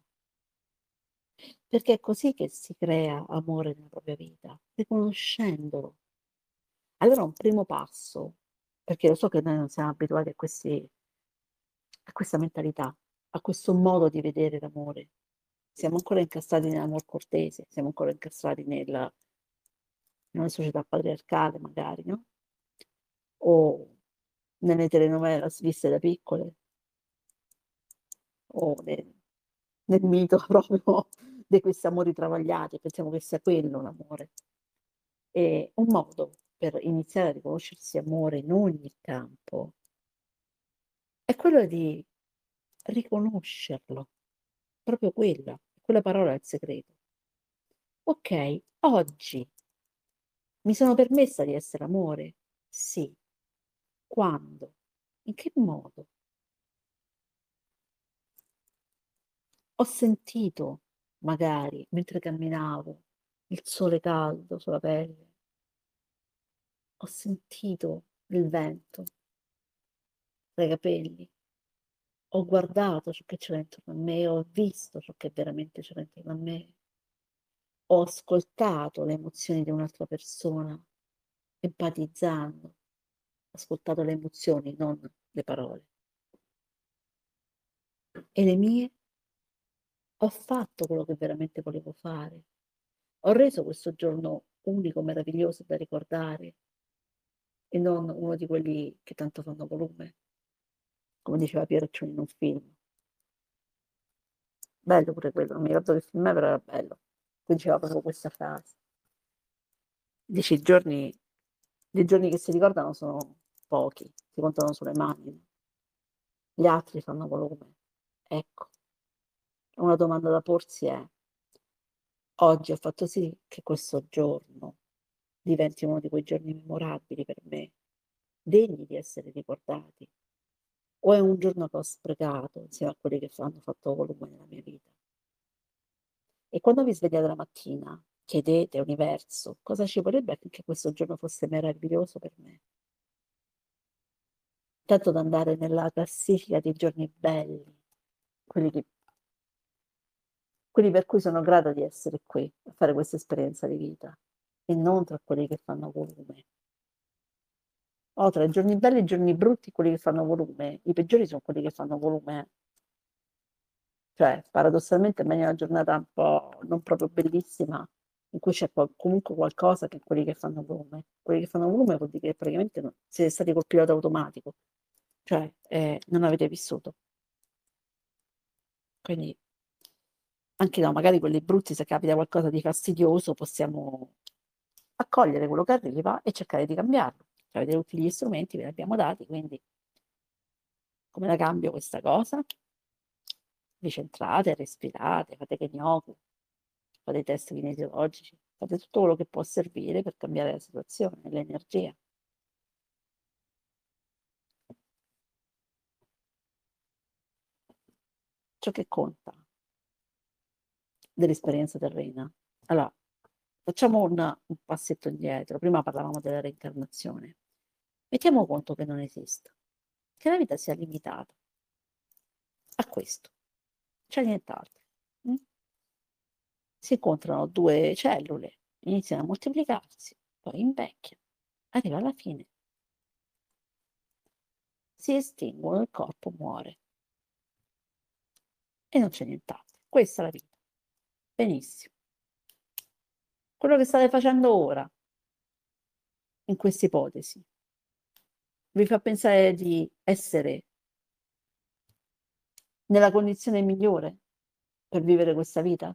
Perché è così che si crea amore nella propria vita, riconoscendolo. Allora un primo passo, perché lo so che noi non siamo abituati a, questi, a questa mentalità, a questo modo di vedere l'amore. Siamo ancora incastrati nell'amor cortese, siamo ancora incastrati nella, una società patriarcale magari, no? O nelle telenovela viste da piccole, o nel, nel mito proprio di questi amori travagliati, pensiamo che sia quello l'amore. E un modo per iniziare a riconoscersi amore in ogni campo è quello di riconoscerlo, proprio quella, quella parola è il segreto. Ok, oggi mi sono permessa di essere amore? Sì. Quando? In che modo? Ho sentito, magari, mentre camminavo, il sole caldo sulla pelle. Ho sentito il vento tra i capelli ho guardato ciò che c'era intorno a me, ho visto ciò che veramente c'era intorno a me, ho ascoltato le emozioni di un'altra persona, empatizzando, ho ascoltato le emozioni, non le parole. E le mie? Ho fatto quello che veramente volevo fare. Ho reso questo giorno unico, meraviglioso da ricordare e non uno di quelli che tanto fanno volume come diceva Pieraccioni in un film. Bello pure quello, non mi ricordo che film era, bello. Qui diceva proprio questa frase. Dice i giorni, i giorni che si ricordano sono pochi, si contano sulle mani. Gli altri fanno volume. Ecco, una domanda da porsi è, oggi ho fatto sì che questo giorno diventi uno di quei giorni memorabili per me, degni di essere ricordati, o è un giorno che ho sprecato insieme a quelli che hanno fatto volume nella mia vita? E quando vi svegliate la mattina, chiedete, universo, cosa ci vorrebbe affinché questo giorno fosse meraviglioso per me? Tanto da andare nella classifica dei giorni belli, quelli, che, quelli per cui sono grata di essere qui a fare questa esperienza di vita, e non tra quelli che fanno volume ho tra i giorni belli e i giorni brutti quelli che fanno volume. I peggiori sono quelli che fanno volume. Cioè, paradossalmente meglio una giornata un po' non proprio bellissima, in cui c'è comunque qualcosa che quelli che fanno volume. Quelli che fanno volume vuol dire che praticamente no, siete stati col pilota automatico, cioè eh, non avete vissuto. Quindi, anche no, magari quelli brutti, se capita qualcosa di fastidioso, possiamo accogliere quello che arriva e cercare di cambiarlo cioè avete tutti gli strumenti, ve li abbiamo dati, quindi come la cambio questa cosa? Vi centrate, respirate, fate kenyoku, fate test kinesiologici, fate tutto quello che può servire per cambiare la situazione, l'energia. Ciò che conta dell'esperienza terrena. Allora, facciamo un, un passetto indietro. Prima parlavamo della reincarnazione. Mettiamo conto che non esista, che la vita sia limitata a questo, c'è nient'altro. Mm? Si incontrano due cellule, iniziano a moltiplicarsi, poi invecchiano, arriva alla fine, si estinguono, il corpo muore e non c'è nient'altro. Questa è la vita. Benissimo. Quello che state facendo ora, in questa ipotesi, vi fa pensare di essere nella condizione migliore per vivere questa vita?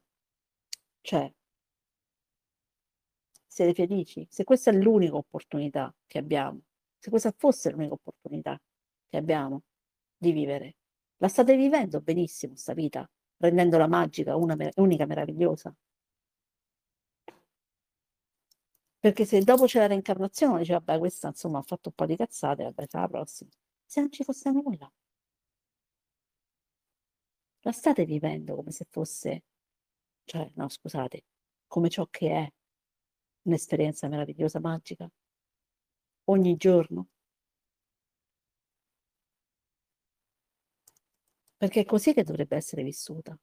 Cioè, siete felici? Se questa è l'unica opportunità che abbiamo, se questa fosse l'unica opportunità che abbiamo di vivere La state vivendo benissimo sta vita, rendendola magica, una unica, meravigliosa. Perché se dopo c'è la reincarnazione dice: "Vabbè questa insomma ha fatto un po' di cazzate, vabbè sarà la prossima". Se non ci fosse nulla. La state vivendo come se fosse cioè no scusate, come ciò che è un'esperienza meravigliosa, magica? Ogni giorno? Perché è così che dovrebbe essere vissuta.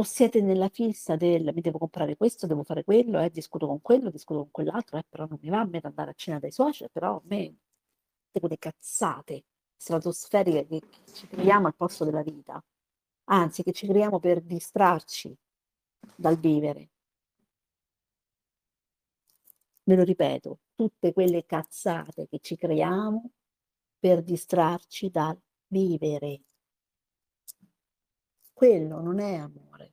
O siete nella fissa del: "Mi devo comprare questo, devo fare quello, eh, discuto con quello, discuto con quell'altro, eh, però non mi va a me andare a cena dai suoceri, però a me" tipo le cazzate stratosferiche che ci creiamo al posto della vita, anzi che ci creiamo per distrarci dal vivere. Me lo ripeto, tutte quelle cazzate che ci creiamo per distrarci dal vivere. Quello non è amore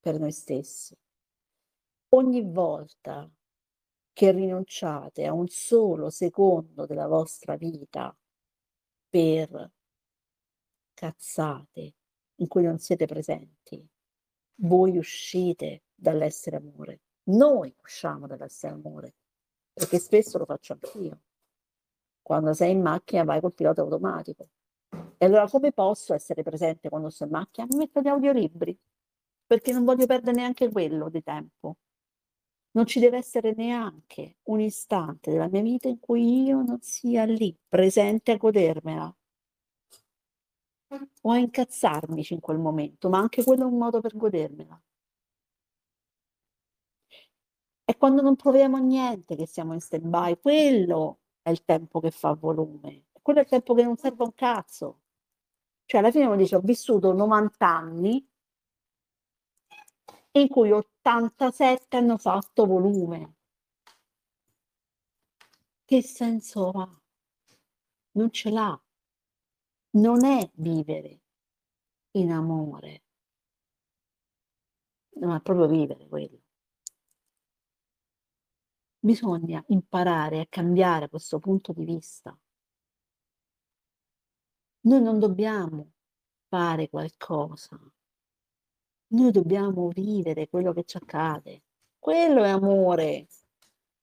per noi stessi. Ogni volta che rinunciate a un solo secondo della vostra vita per cazzate in cui non siete presenti, voi uscite dall'essere amore. Noi usciamo dall'essere amore, perché spesso lo faccio anch'io quando sei in macchina vai col pilota automatico. E allora come posso essere presente quando sto in macchina? Mi metto gli audiolibri, perché non voglio perdere neanche quello di tempo. Non ci deve essere neanche un istante della mia vita in cui io non sia lì, presente a godermela. O a incazzarmici in quel momento, ma anche quello è un modo per godermela. E quando non proviamo niente che siamo in stand by, quello è il tempo che fa volume. Quello è il tempo che non serve un cazzo. Cioè alla fine uno dice ho vissuto 90 anni in cui 87 hanno fatto volume. Che senso ha? Non ce l'ha. Non è vivere in amore. No, è proprio vivere quello. Bisogna imparare a cambiare questo punto di vista. Noi non dobbiamo fare qualcosa. Noi dobbiamo vivere quello che ci accade. Quello è amore.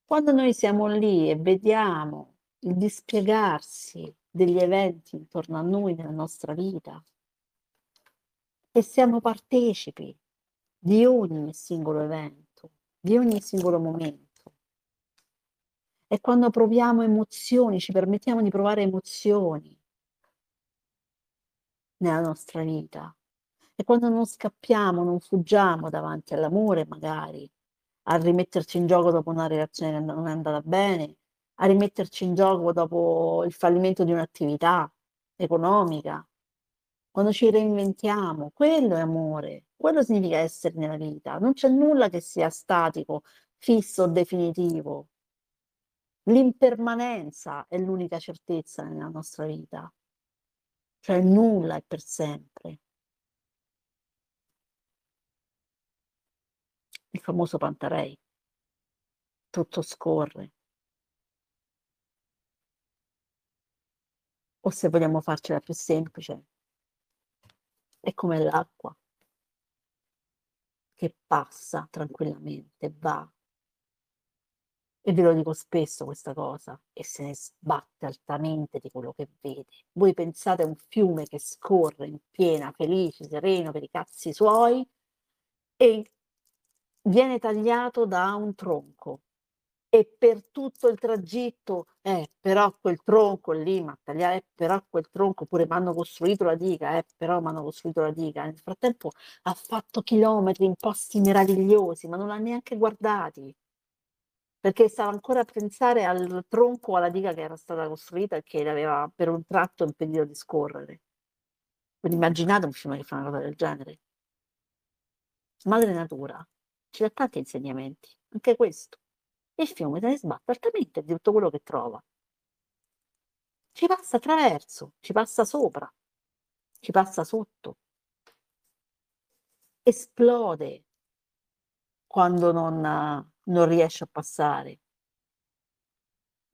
Quando noi siamo lì e vediamo il dispiegarsi degli eventi intorno a noi nella nostra vita e siamo partecipi di ogni singolo evento, di ogni singolo momento, è quando proviamo emozioni, ci permettiamo di provare emozioni nella nostra vita. È quando non scappiamo, non fuggiamo davanti all'amore magari, a rimetterci in gioco dopo una relazione che non è andata bene, a rimetterci in gioco dopo il fallimento di un'attività economica. Quando ci reinventiamo, quello è amore, quello significa essere nella vita. Non c'è nulla che sia statico, fisso definitivo. L'impermanenza è l'unica certezza nella nostra vita, cioè nulla è per sempre. Il famoso Pantarei. Tutto scorre. O se vogliamo farcela più semplice, è come l'acqua che passa tranquillamente, va, e ve lo dico spesso questa cosa, e se ne sbatte altamente di quello che vede. Voi pensate a un fiume che scorre in piena, felice, sereno per i cazzi suoi e viene tagliato da un tronco e per tutto il tragitto, eh, però quel tronco lì, ma tagliare, eh, però quel tronco, pure mi hanno costruito la diga, eh, però mi hanno costruito la diga. Nel frattempo ha fatto chilometri in posti meravigliosi, ma non l'ha neanche guardati perché stava ancora a pensare al tronco, alla diga che era stata costruita e che le aveva per un tratto impedito di scorrere. Quindi immaginate un fiume che fa una cosa del genere. Madre natura ci dà tanti insegnamenti, anche questo. Il fiume se ne sbatte altamente di tutto quello che trova. Ci passa attraverso, ci passa sopra, ci passa sotto. Esplode quando non non riesce a passare.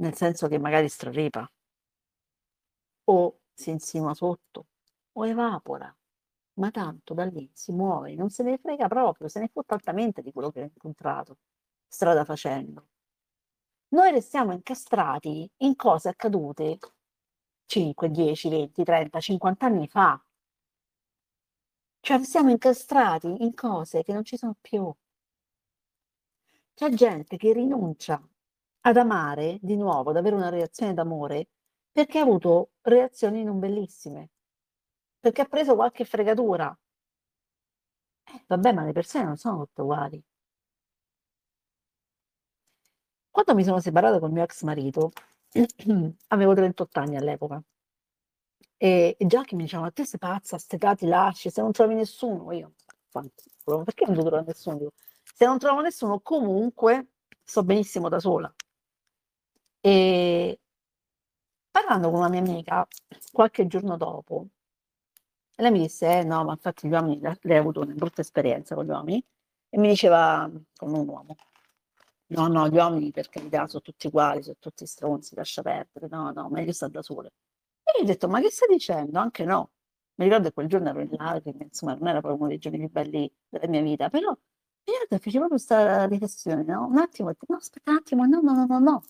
Nel senso che magari straripa. o si insinua sotto o evapora, ma tanto da lì si muove, non se ne frega proprio, se ne fotte altamente di quello che ha incontrato strada facendo. Noi restiamo incastrati in cose accadute 5, 10, 20, 30, 50 anni fa. Cioè siamo incastrati in cose che non ci sono più. C'è gente che rinuncia ad amare di nuovo, ad avere una reazione d'amore, perché ha avuto reazioni non bellissime, perché ha preso qualche fregatura. Eh, vabbè, ma le persone non sono tutte uguali. Quando mi sono separata col mio ex marito, avevo 38 anni all'epoca. E, già che mi dicevano, te sei pazza, ste ti lasci, se non trovi nessuno, io, perché non trovare nessuno? Se non trovo nessuno, comunque sto benissimo da sola. E parlando con una mia amica qualche giorno dopo, lei mi disse: eh, no, ma infatti gli uomini, lei ha avuto una brutta esperienza con gli uomini, e mi diceva, con un uomo, no, no, gli uomini per carità sono tutti uguali, sono tutti stronzi, lascia perdere, no, no, meglio sta da sole. E io ho detto, ma che stai dicendo? Anche no. Mi ricordo quel giorno ero in lacrime, insomma, non era proprio uno dei giorni più belli della mia vita, però mi ricordo feci proprio questa riflessione, no? Un attimo, no, aspetta un attimo, no, no, no, no, no.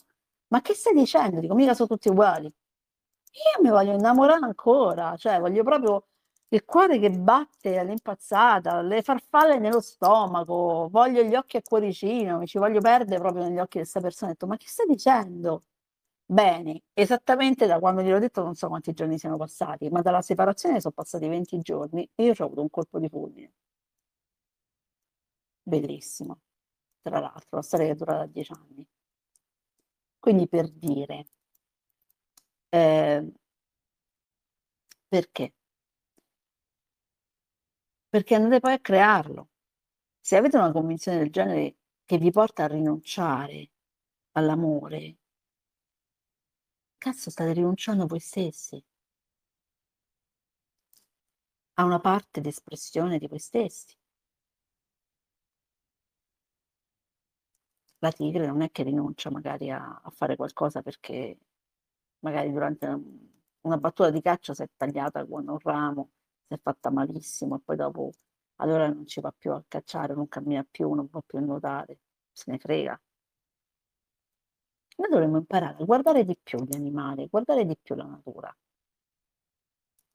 Ma che stai dicendo? Dico, mica sono tutti uguali. Io mi voglio innamorare ancora, cioè voglio proprio il cuore che batte all'impazzata, le farfalle nello stomaco, voglio gli occhi a cuoricino, mi ci voglio perdere proprio negli occhi di questa persona. Ho detto, ma che stai dicendo? Bene, esattamente da quando gliel'ho detto non so quanti giorni siano passati, ma dalla separazione sono passati 20 giorni e io ho avuto un colpo di fulmine. Bellissimo, tra l'altro, la storia che dura da 10 anni. Quindi per dire, eh, perché? Perché andate poi a crearlo. Se avete una convinzione del genere che vi porta a rinunciare all'amore, cazzo state rinunciando a voi stessi, a una parte di espressione di voi stessi. La tigre non è che rinuncia magari a, a fare qualcosa perché magari durante una battuta di caccia si è tagliata con un ramo, è fatta malissimo e poi dopo allora non ci va più a cacciare, non cammina più, non può più nuotare, se ne frega. Noi dovremmo imparare a guardare di più gli animali, guardare di più la natura,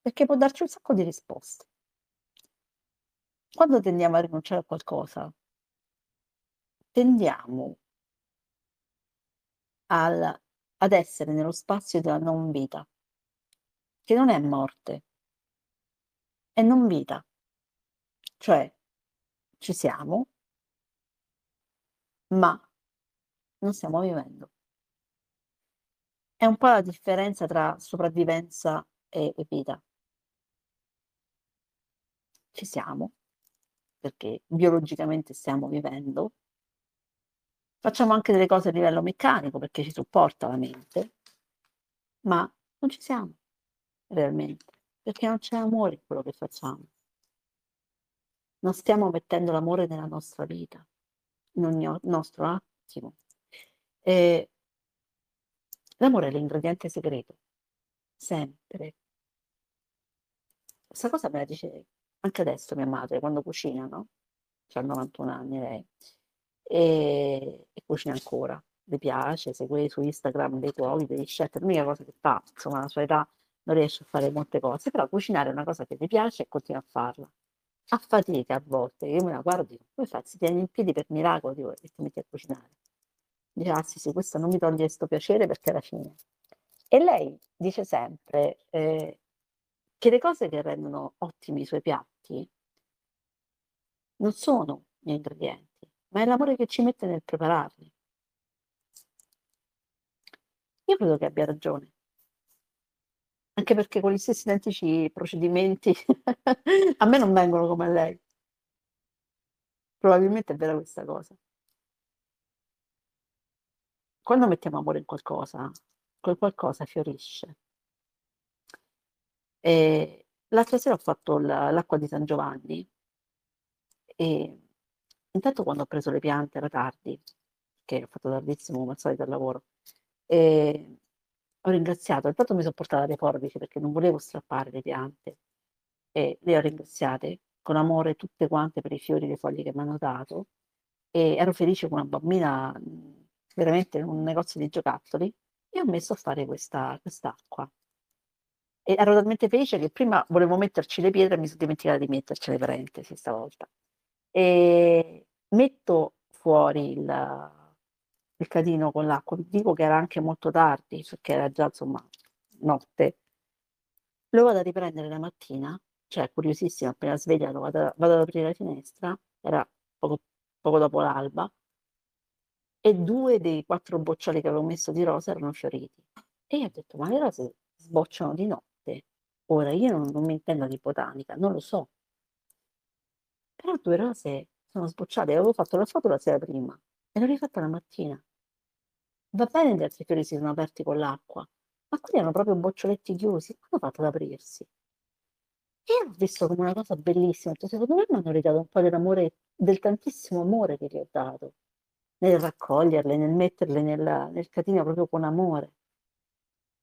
perché può darci un sacco di risposte. Quando tendiamo a rinunciare a qualcosa, tendiamo al, ad essere nello spazio della non vita, che non è morte, è non vita. Cioè, ci siamo, ma non stiamo vivendo. È un po' la differenza tra sopravvivenza e, e vita. Ci siamo, perché biologicamente stiamo vivendo, facciamo anche delle cose a livello meccanico perché ci supporta la mente, ma non ci siamo realmente, perché non c'è amore in quello che facciamo. Non stiamo mettendo l'amore nella nostra vita, in ogni nostro attimo. E L'amore è l'ingrediente segreto, sempre. Questa cosa me la dice anche adesso mia madre quando cucina, no? C'ha 91 anni lei e, e cucina ancora. Le piace, segue su Instagram dei cuochi, dei chef, l'unica cosa che fa, insomma, la sua età non riesce a fare molte cose, però cucinare è una cosa che le piace e continua a farla. A fatica a volte, io me la guardo e come fai? Si tiene in piedi per miracolo dico, e ti metti a cucinare. Dice, ah sì, sì, questo non mi toglie questo piacere perché alla fine. E lei dice sempre eh, che le cose che rendono ottimi i suoi piatti non sono gli ingredienti, ma è l'amore che ci mette nel prepararli. Io credo che abbia ragione. Anche perché con gli stessi identici procedimenti a me non vengono come a lei. Probabilmente è vera questa cosa quando mettiamo amore in qualcosa, quel qualcosa fiorisce. E l'altra sera ho fatto l'acqua di San Giovanni e intanto quando ho preso le piante era tardi, che ho fatto tardissimo come al solito al lavoro, e ho ringraziato, intanto mi son portata le forbici perché non volevo strappare le piante e le ho ringraziate con amore tutte quante per i fiori e le foglie che m'hanno dato e ero felice come una bambina, veramente in un negozio di giocattoli e ho messo a fare questa quest'acqua. E ero talmente felice che prima volevo metterci le pietre e mi son dimenticata di metterci le parentesi stavolta. Ehm, metto fuori il il catino con l'acqua, dico che era anche molto tardi, perché era già insomma notte. Lo vado a riprendere la mattina, cioè curiosissima appena sveglia lo vado vado ad aprire la finestra, era poco poco dopo l'alba e 2 dei 4 boccioli che avevo messo di rose erano fioriti. E io ho detto: "Ma le rose sbocciano di notte?" Ora io non non mi intendo di botanica, non lo so. Però 2 rose sono sbocciate, avevo fatto la foto la sera prima e l'ho rifatta la mattina. Va bene gli altri fiori si sono aperti con l'acqua, ma quelli erano proprio boccioletti chiusi, come hanno fatto ad aprirsi? E l'ho visto come una cosa bellissima, ho "Secondo me m'hanno ridato un po' dell'amore del tantissimo amore che gli ho dato, nel raccoglierle, nel metterle nel nel catino proprio con amore."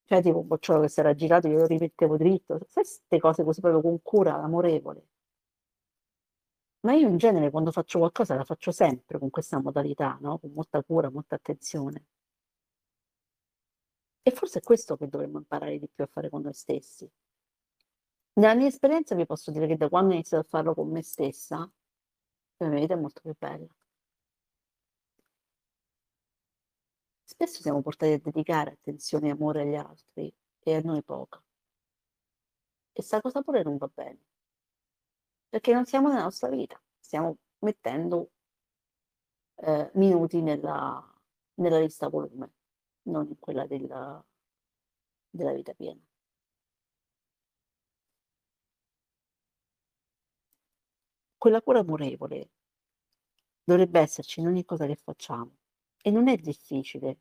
Cioè tipo un bocciolo che s'era girato io lo rimettevo dritto, sai 'ste cose così proprio con cura, amorevole. Ma io in genere quando faccio qualcosa la faccio sempre con questa modalità, no, con molta cura, molta attenzione. E forse è questo che dovremmo imparare di più a fare con noi stessi. Nella mia esperienza vi posso dire che da quando ho iniziato a farlo con me stessa, la mia vita è molto più bella. Spesso siamo portati a dedicare attenzione e amore agli altri e a noi poco. E 'sta cosa pure non va bene. Perché non siamo nella nostra vita, stiamo mettendo ehm, minuti nella nella lista volume, non in quella del della vita piena. Quella cura amorevole dovrebbe esserci in ogni cosa che facciamo e non è difficile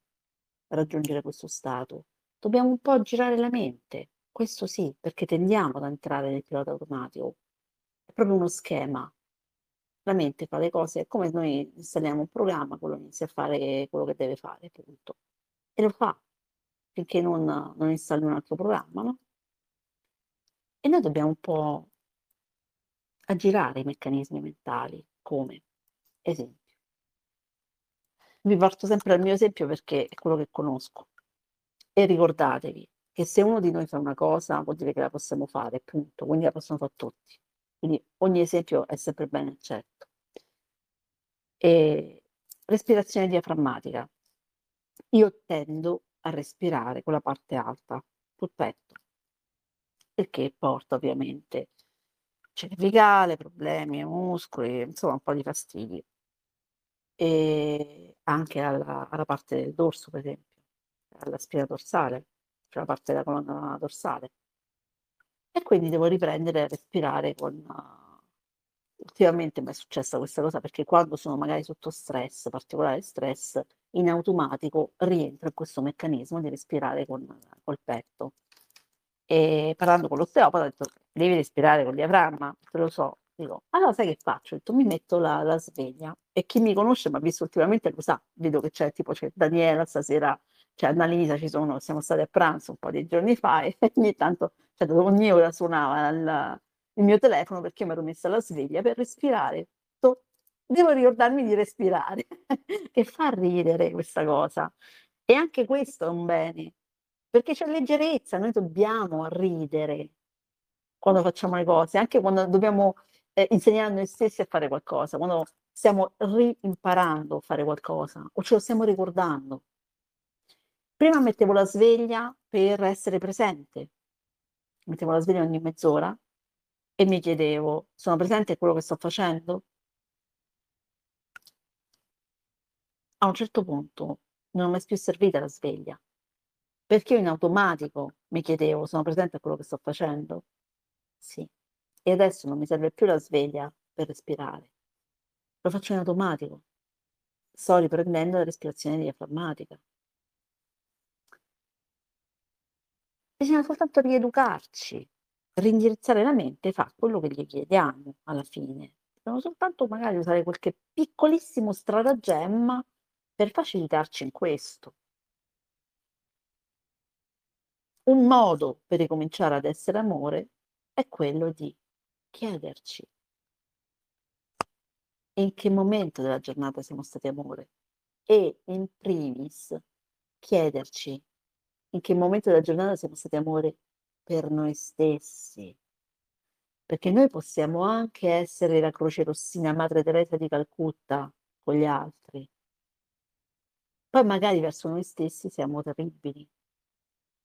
raggiungere questo stato. Dobbiamo un po' girare la mente, questo sì, perché tendiamo ad entrare nel pilota automatico. È proprio uno schema. La mente fa le cose è come noi installiamo un programma, quello inizia a fare quello che deve fare, punto. E lo fa, finché non non installi un altro programma, no? E noi dobbiamo un po' aggirare i meccanismi mentali. Come? Esempio vi porto sempre al mio esempio perché è quello che conosco. E ricordatevi che se uno di noi fa una cosa vuol dire che la possiamo fare, punto, quindi la possono far tutti. Quindi ogni esempio è sempre ben accetto. Ehm, respirazione diaframmatica. Io tendo a respirare con la parte alta sul petto, il che porta ovviamente cervicale, problemi ai muscoli, insomma un po' di fastidi. Ehm, anche alla alla parte del dorso per esempio, alla spina dorsale, cioè la parte della colonna dorsale. E quindi devo riprendere a respirare con ultimamente m'è successa questa cosa perché quando sono magari sotto stress, particolare stress, in automatico rientro in questo meccanismo di respirare con col petto. E parlando con l'osteopata ha detto: "Devi respirare col diaframma." "Te lo so." Dico: "Allora sai che faccio?" Ho detto: "Mi metto la la sveglia." E chi mi conosce, m'ha visto ultimamente lo sa, vedo che c'è tipo c'è Daniela stasera, c'è Annalisa, ci sono siamo stati a pranzo un po' di giorni fa e ogni tanto, cioè ogni ora suonava il il mio telefono perché io m'ero messa la sveglia per respirare. Devo ricordarmi di respirare, che fa ridere questa cosa. E anche questo è un bene, perché c'è leggerezza, noi dobbiamo ridere quando facciamo le cose, anche quando dobbiamo, ehm, insegnare a noi stessi a fare qualcosa, quando stiamo rimparando a fare qualcosa o ce lo stiamo ricordando. Prima mettevo la sveglia per essere presente. Mettevo la sveglia ogni mezz'ora e mi chiedevo: "Sono presente a quello che sto facendo?" A un certo punto non m'è più servita la sveglia, perché io in automatico mi chiedevo: "Sono presente a quello che sto facendo?" Sì. E adesso non mi serve più la sveglia per respirare. Lo faccio in automatico. Sto riprendendo la respirazione diaframmatica. Bisogna soltanto rieducarci. Reindirizzare la mente fa quello che gli chiediamo alla fine. Dobbiamo soltanto magari usare qualche piccolissimo stratagemma per facilitarci in questo. Un modo per ricominciare ad essere amore è quello di chiederci in che momento della giornata siamo stati amore e in primis chiederci in che momento della giornata siamo stati amore per noi stessi. Perché noi possiamo anche essere la Croce Rossina Madre Teresa di Calcutta con gli altri. Poi magari verso noi stessi siamo terribili,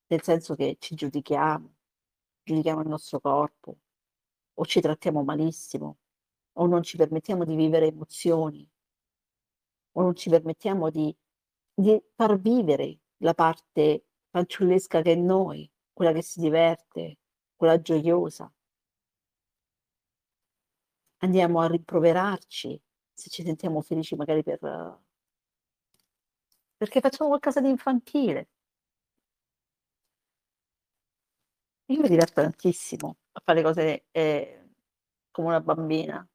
nel senso che ci giudichiamo, giudichiamo il nostro corpo, o ci trattiamo malissimo, o non ci permettiamo di vivere emozioni, o non ci permettiamo di, di far vivere la parte fanciullesca che è noi, quella che si diverte, quella gioiosa. Andiamo a rimproverarci se ci sentiamo felici magari per perché facciamo qualcosa di infantile. Io mi diverto tantissimo a fare cose, ehm, come una bambina.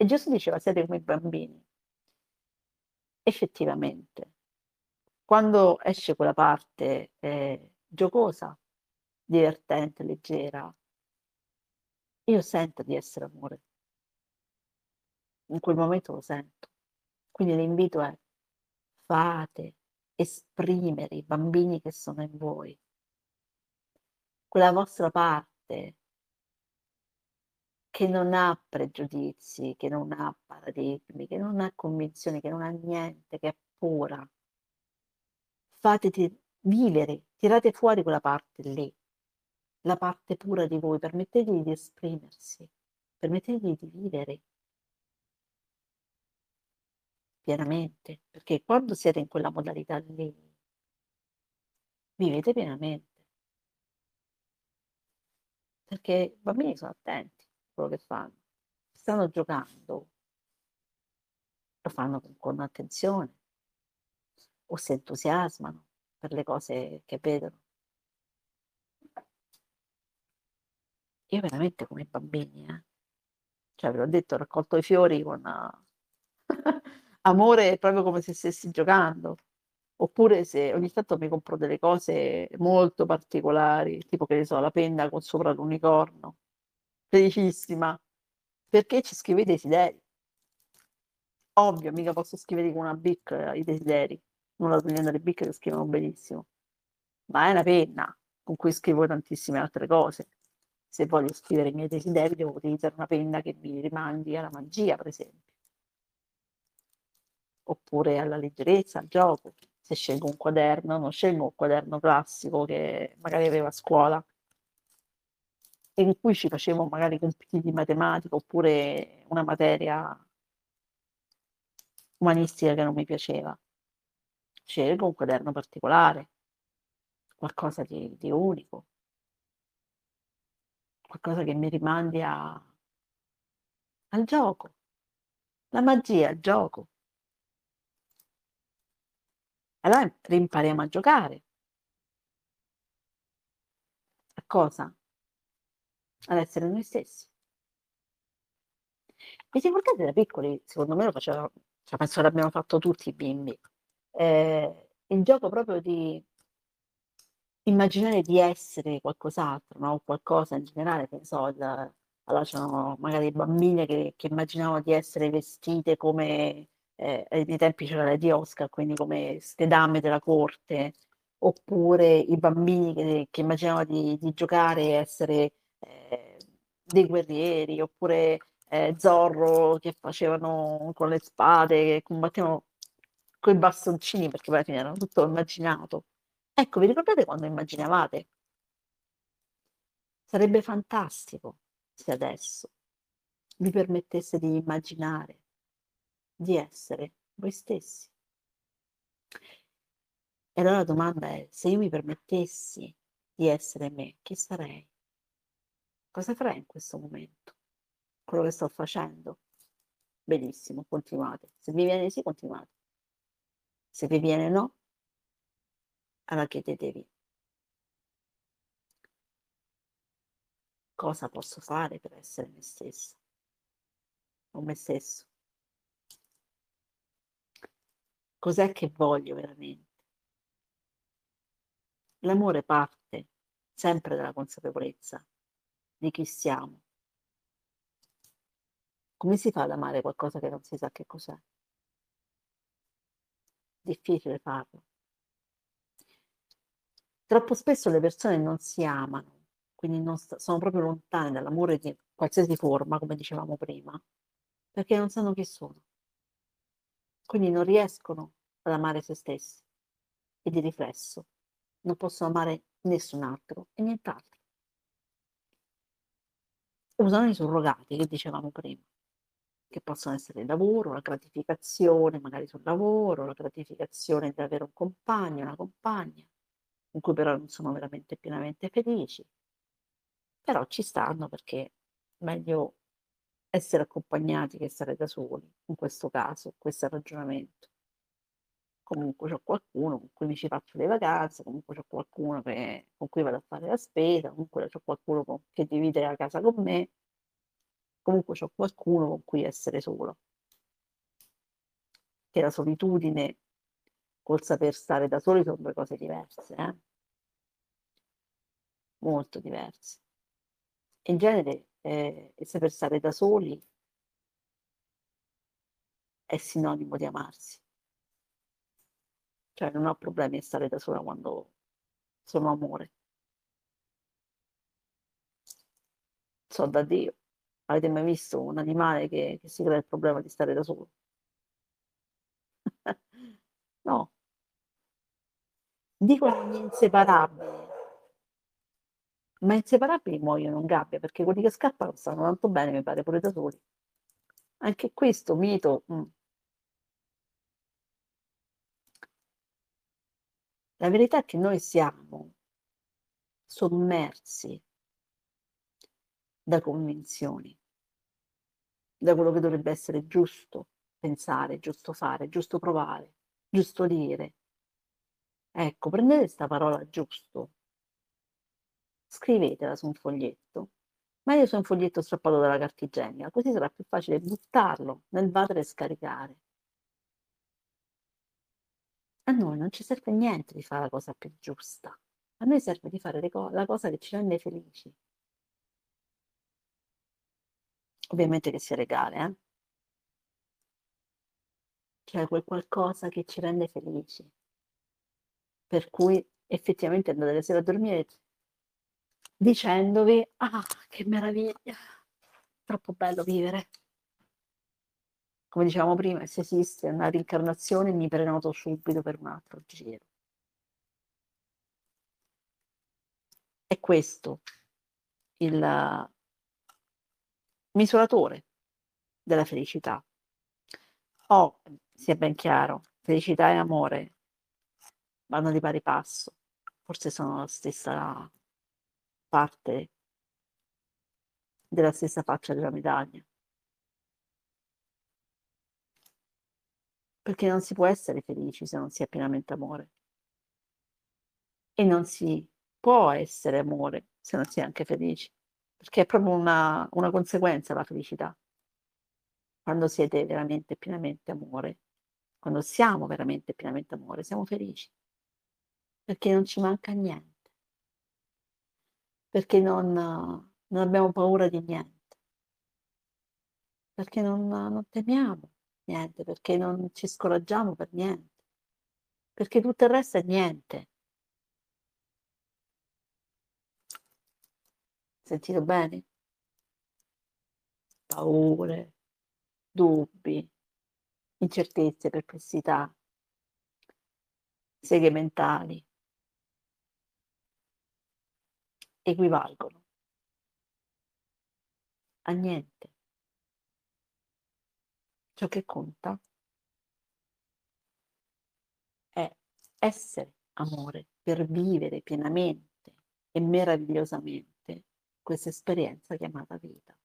E Gesù diceva: "Siete come i bambini". Effettivamente, quando esce quella parte, ehm, giocosa, divertente, leggera io sento di essere amore. In quel momento lo sento. Quindi l'invito è: fate esprimere i bambini che sono in voi. Quella vostra parte che non ha pregiudizi, che non ha paradigmi, che non ha convinzioni, che non ha niente, che è pura. Fateti vivere, tirate fuori quella parte lì, la parte pura di voi, permettetegli di esprimersi, permettetegli di vivere pienamente, perché quando siete in quella modalità lì vivete pienamente. Perché i bambini sono attenti a quello che fanno. Stanno giocando, lo fanno con, con attenzione o si entusiasmano per le cose che vedono. Io veramente come bambini, eh. Cioè, ve l'ho detto, ho raccolto i fiori con amore proprio come se stessi giocando. Oppure se ogni tanto mi compro delle cose molto particolari, tipo che ne so, la penna con sopra l'unicorno, felicissima, perché ci scrivo i desideri. Ovvio, mica posso scrivere con una bic i desideri, non la togliendo le bic che scrivono benissimo, ma è una penna con cui scrivo tantissime altre cose. Se voglio scrivere i miei desideri devo utilizzare una penna che mi rimandi alla magia, per esempio oppure alla leggerezza, al gioco. Se scelgo un quaderno, non scelgo un quaderno classico che magari aveva a scuola e in cui ci facevo magari compiti di matematica oppure una materia umanistica che non mi piaceva. Scelgo un quaderno particolare, qualcosa di, di unico, qualcosa che mi rimandi a, al gioco, la magia, il gioco. Allora rimpariamo a giocare. A cosa? Ad essere noi stessi. Vi ricordate da piccoli, secondo me lo faceva, cioè penso l'abbiamo fatto tutti i bimbi, eh, il gioco proprio di immaginare di essere qualcos'altro, no? qualcosa in generale, che ne so, allora c'erano magari bambine che, che immaginavano di essere vestite come eh, ai tempi c'era Lady Oscar, quindi come ste dame della corte, oppure i bambini che, che immaginavano di, di, giocare e essere eh, dei guerrieri, oppure eh, Zorro che facevano con le spade, che combattevano con i bastoncini, perché alla fine era tutto immaginato. Ecco, vi ricordate quando immaginavate? Sarebbe fantastico se adesso vi permettesse di immaginare di essere voi stessi. E allora la domanda è, se io mi permettessi di essere me, chi sarei? Cosa farei in questo momento? Quello che sto facendo? Benissimo, continuate. Se vi viene sì, continuate. Se vi viene no, allora chiedetevi cosa posso fare per essere me stessa o me stesso. Cos'è che voglio veramente? L'amore parte sempre della consapevolezza di chi siamo. Come si fa ad amare qualcosa che non si sa che cos'è? Difficile farlo. Troppo spesso le persone non si amano, quindi st- sono proprio lontane dall'amore di qualsiasi forma, come dicevamo prima, perché non sanno chi sono. Quindi non riescono ad amare se stessi e di riflesso non possono amare nessun altro e nient'altro. Usano i surrogati che dicevamo prima che possono essere il lavoro, la gratificazione magari sul lavoro, la gratificazione di avere un compagno, una compagna, con cui però non sono veramente pienamente felici. Però ci stanno perché meglio essere accompagnati che stare da soli, in questo caso, questo è il ragionamento. Comunque c'ho qualcuno con cui mi ci faccio le vacanze, comunque c'ho qualcuno che, con cui vado a fare la spesa, comunque c'ho qualcuno con, che divide la casa con me, comunque c'ho qualcuno con cui essere solo. Che la solitudine col saper stare da soli sono due cose diverse, eh? molto diverse. In genere eh, il saper stare da soli è sinonimo di amarsi. Cioè non ho problemi a stare da sola quando sono amore. So da Dio. Avete mai visto un animale che, che si crea il problema di stare da solo? no. Dicono gli inseparabili. Ma inseparabili muoiono in gabbia perché quelli che scappano stanno tanto bene, mi pare, pure da soli. Anche questo mito. Mh. Mm. La verità è che noi siamo sommersi da convinzioni, da quello che dovrebbe essere giusto pensare, giusto fare, giusto provare, giusto dire. Ecco, prendete questa parola giusto, scrivetela su un foglietto, meglio su un foglietto strappato dalla carta igienica, così sarà più facile buttarlo nel water e scaricare. A noi non ci serve niente di fare la cosa più giusta, a noi serve di fare co- la cosa che ci rende felici. Ovviamente che sia legale, eh? Cioè quel qualcosa che ci rende felici. Per cui effettivamente andate la sera a dormire dicendovi, ah, che meraviglia, troppo bello vivere. Come dicevamo prima, se esiste una reincarnazione mi prenoto subito per un altro giro. È questo il misuratore della felicità. O, sia ben chiaro, felicità e amore vanno di pari passo, forse sono la stessa parte della stessa faccia della medaglia. Perché non si può essere felici se non si è pienamente amore. E non si può essere amore se non si è anche felici perché è proprio una, una conseguenza la felicità. Quando siete veramente pienamente amore, quando siamo veramente pienamente amore, siamo felici, perché non ci manca niente, perché non, non abbiamo paura di niente, perché non, non temiamo niente, perché non ci scoraggiamo per niente, perché tutto il resto è niente. Sentito bene? Paure, dubbi, incertezze, perplessità, seghe mentali equivalgono a niente. Ciò che conta è essere amore per vivere pienamente e meravigliosamente questa esperienza chiamata vita.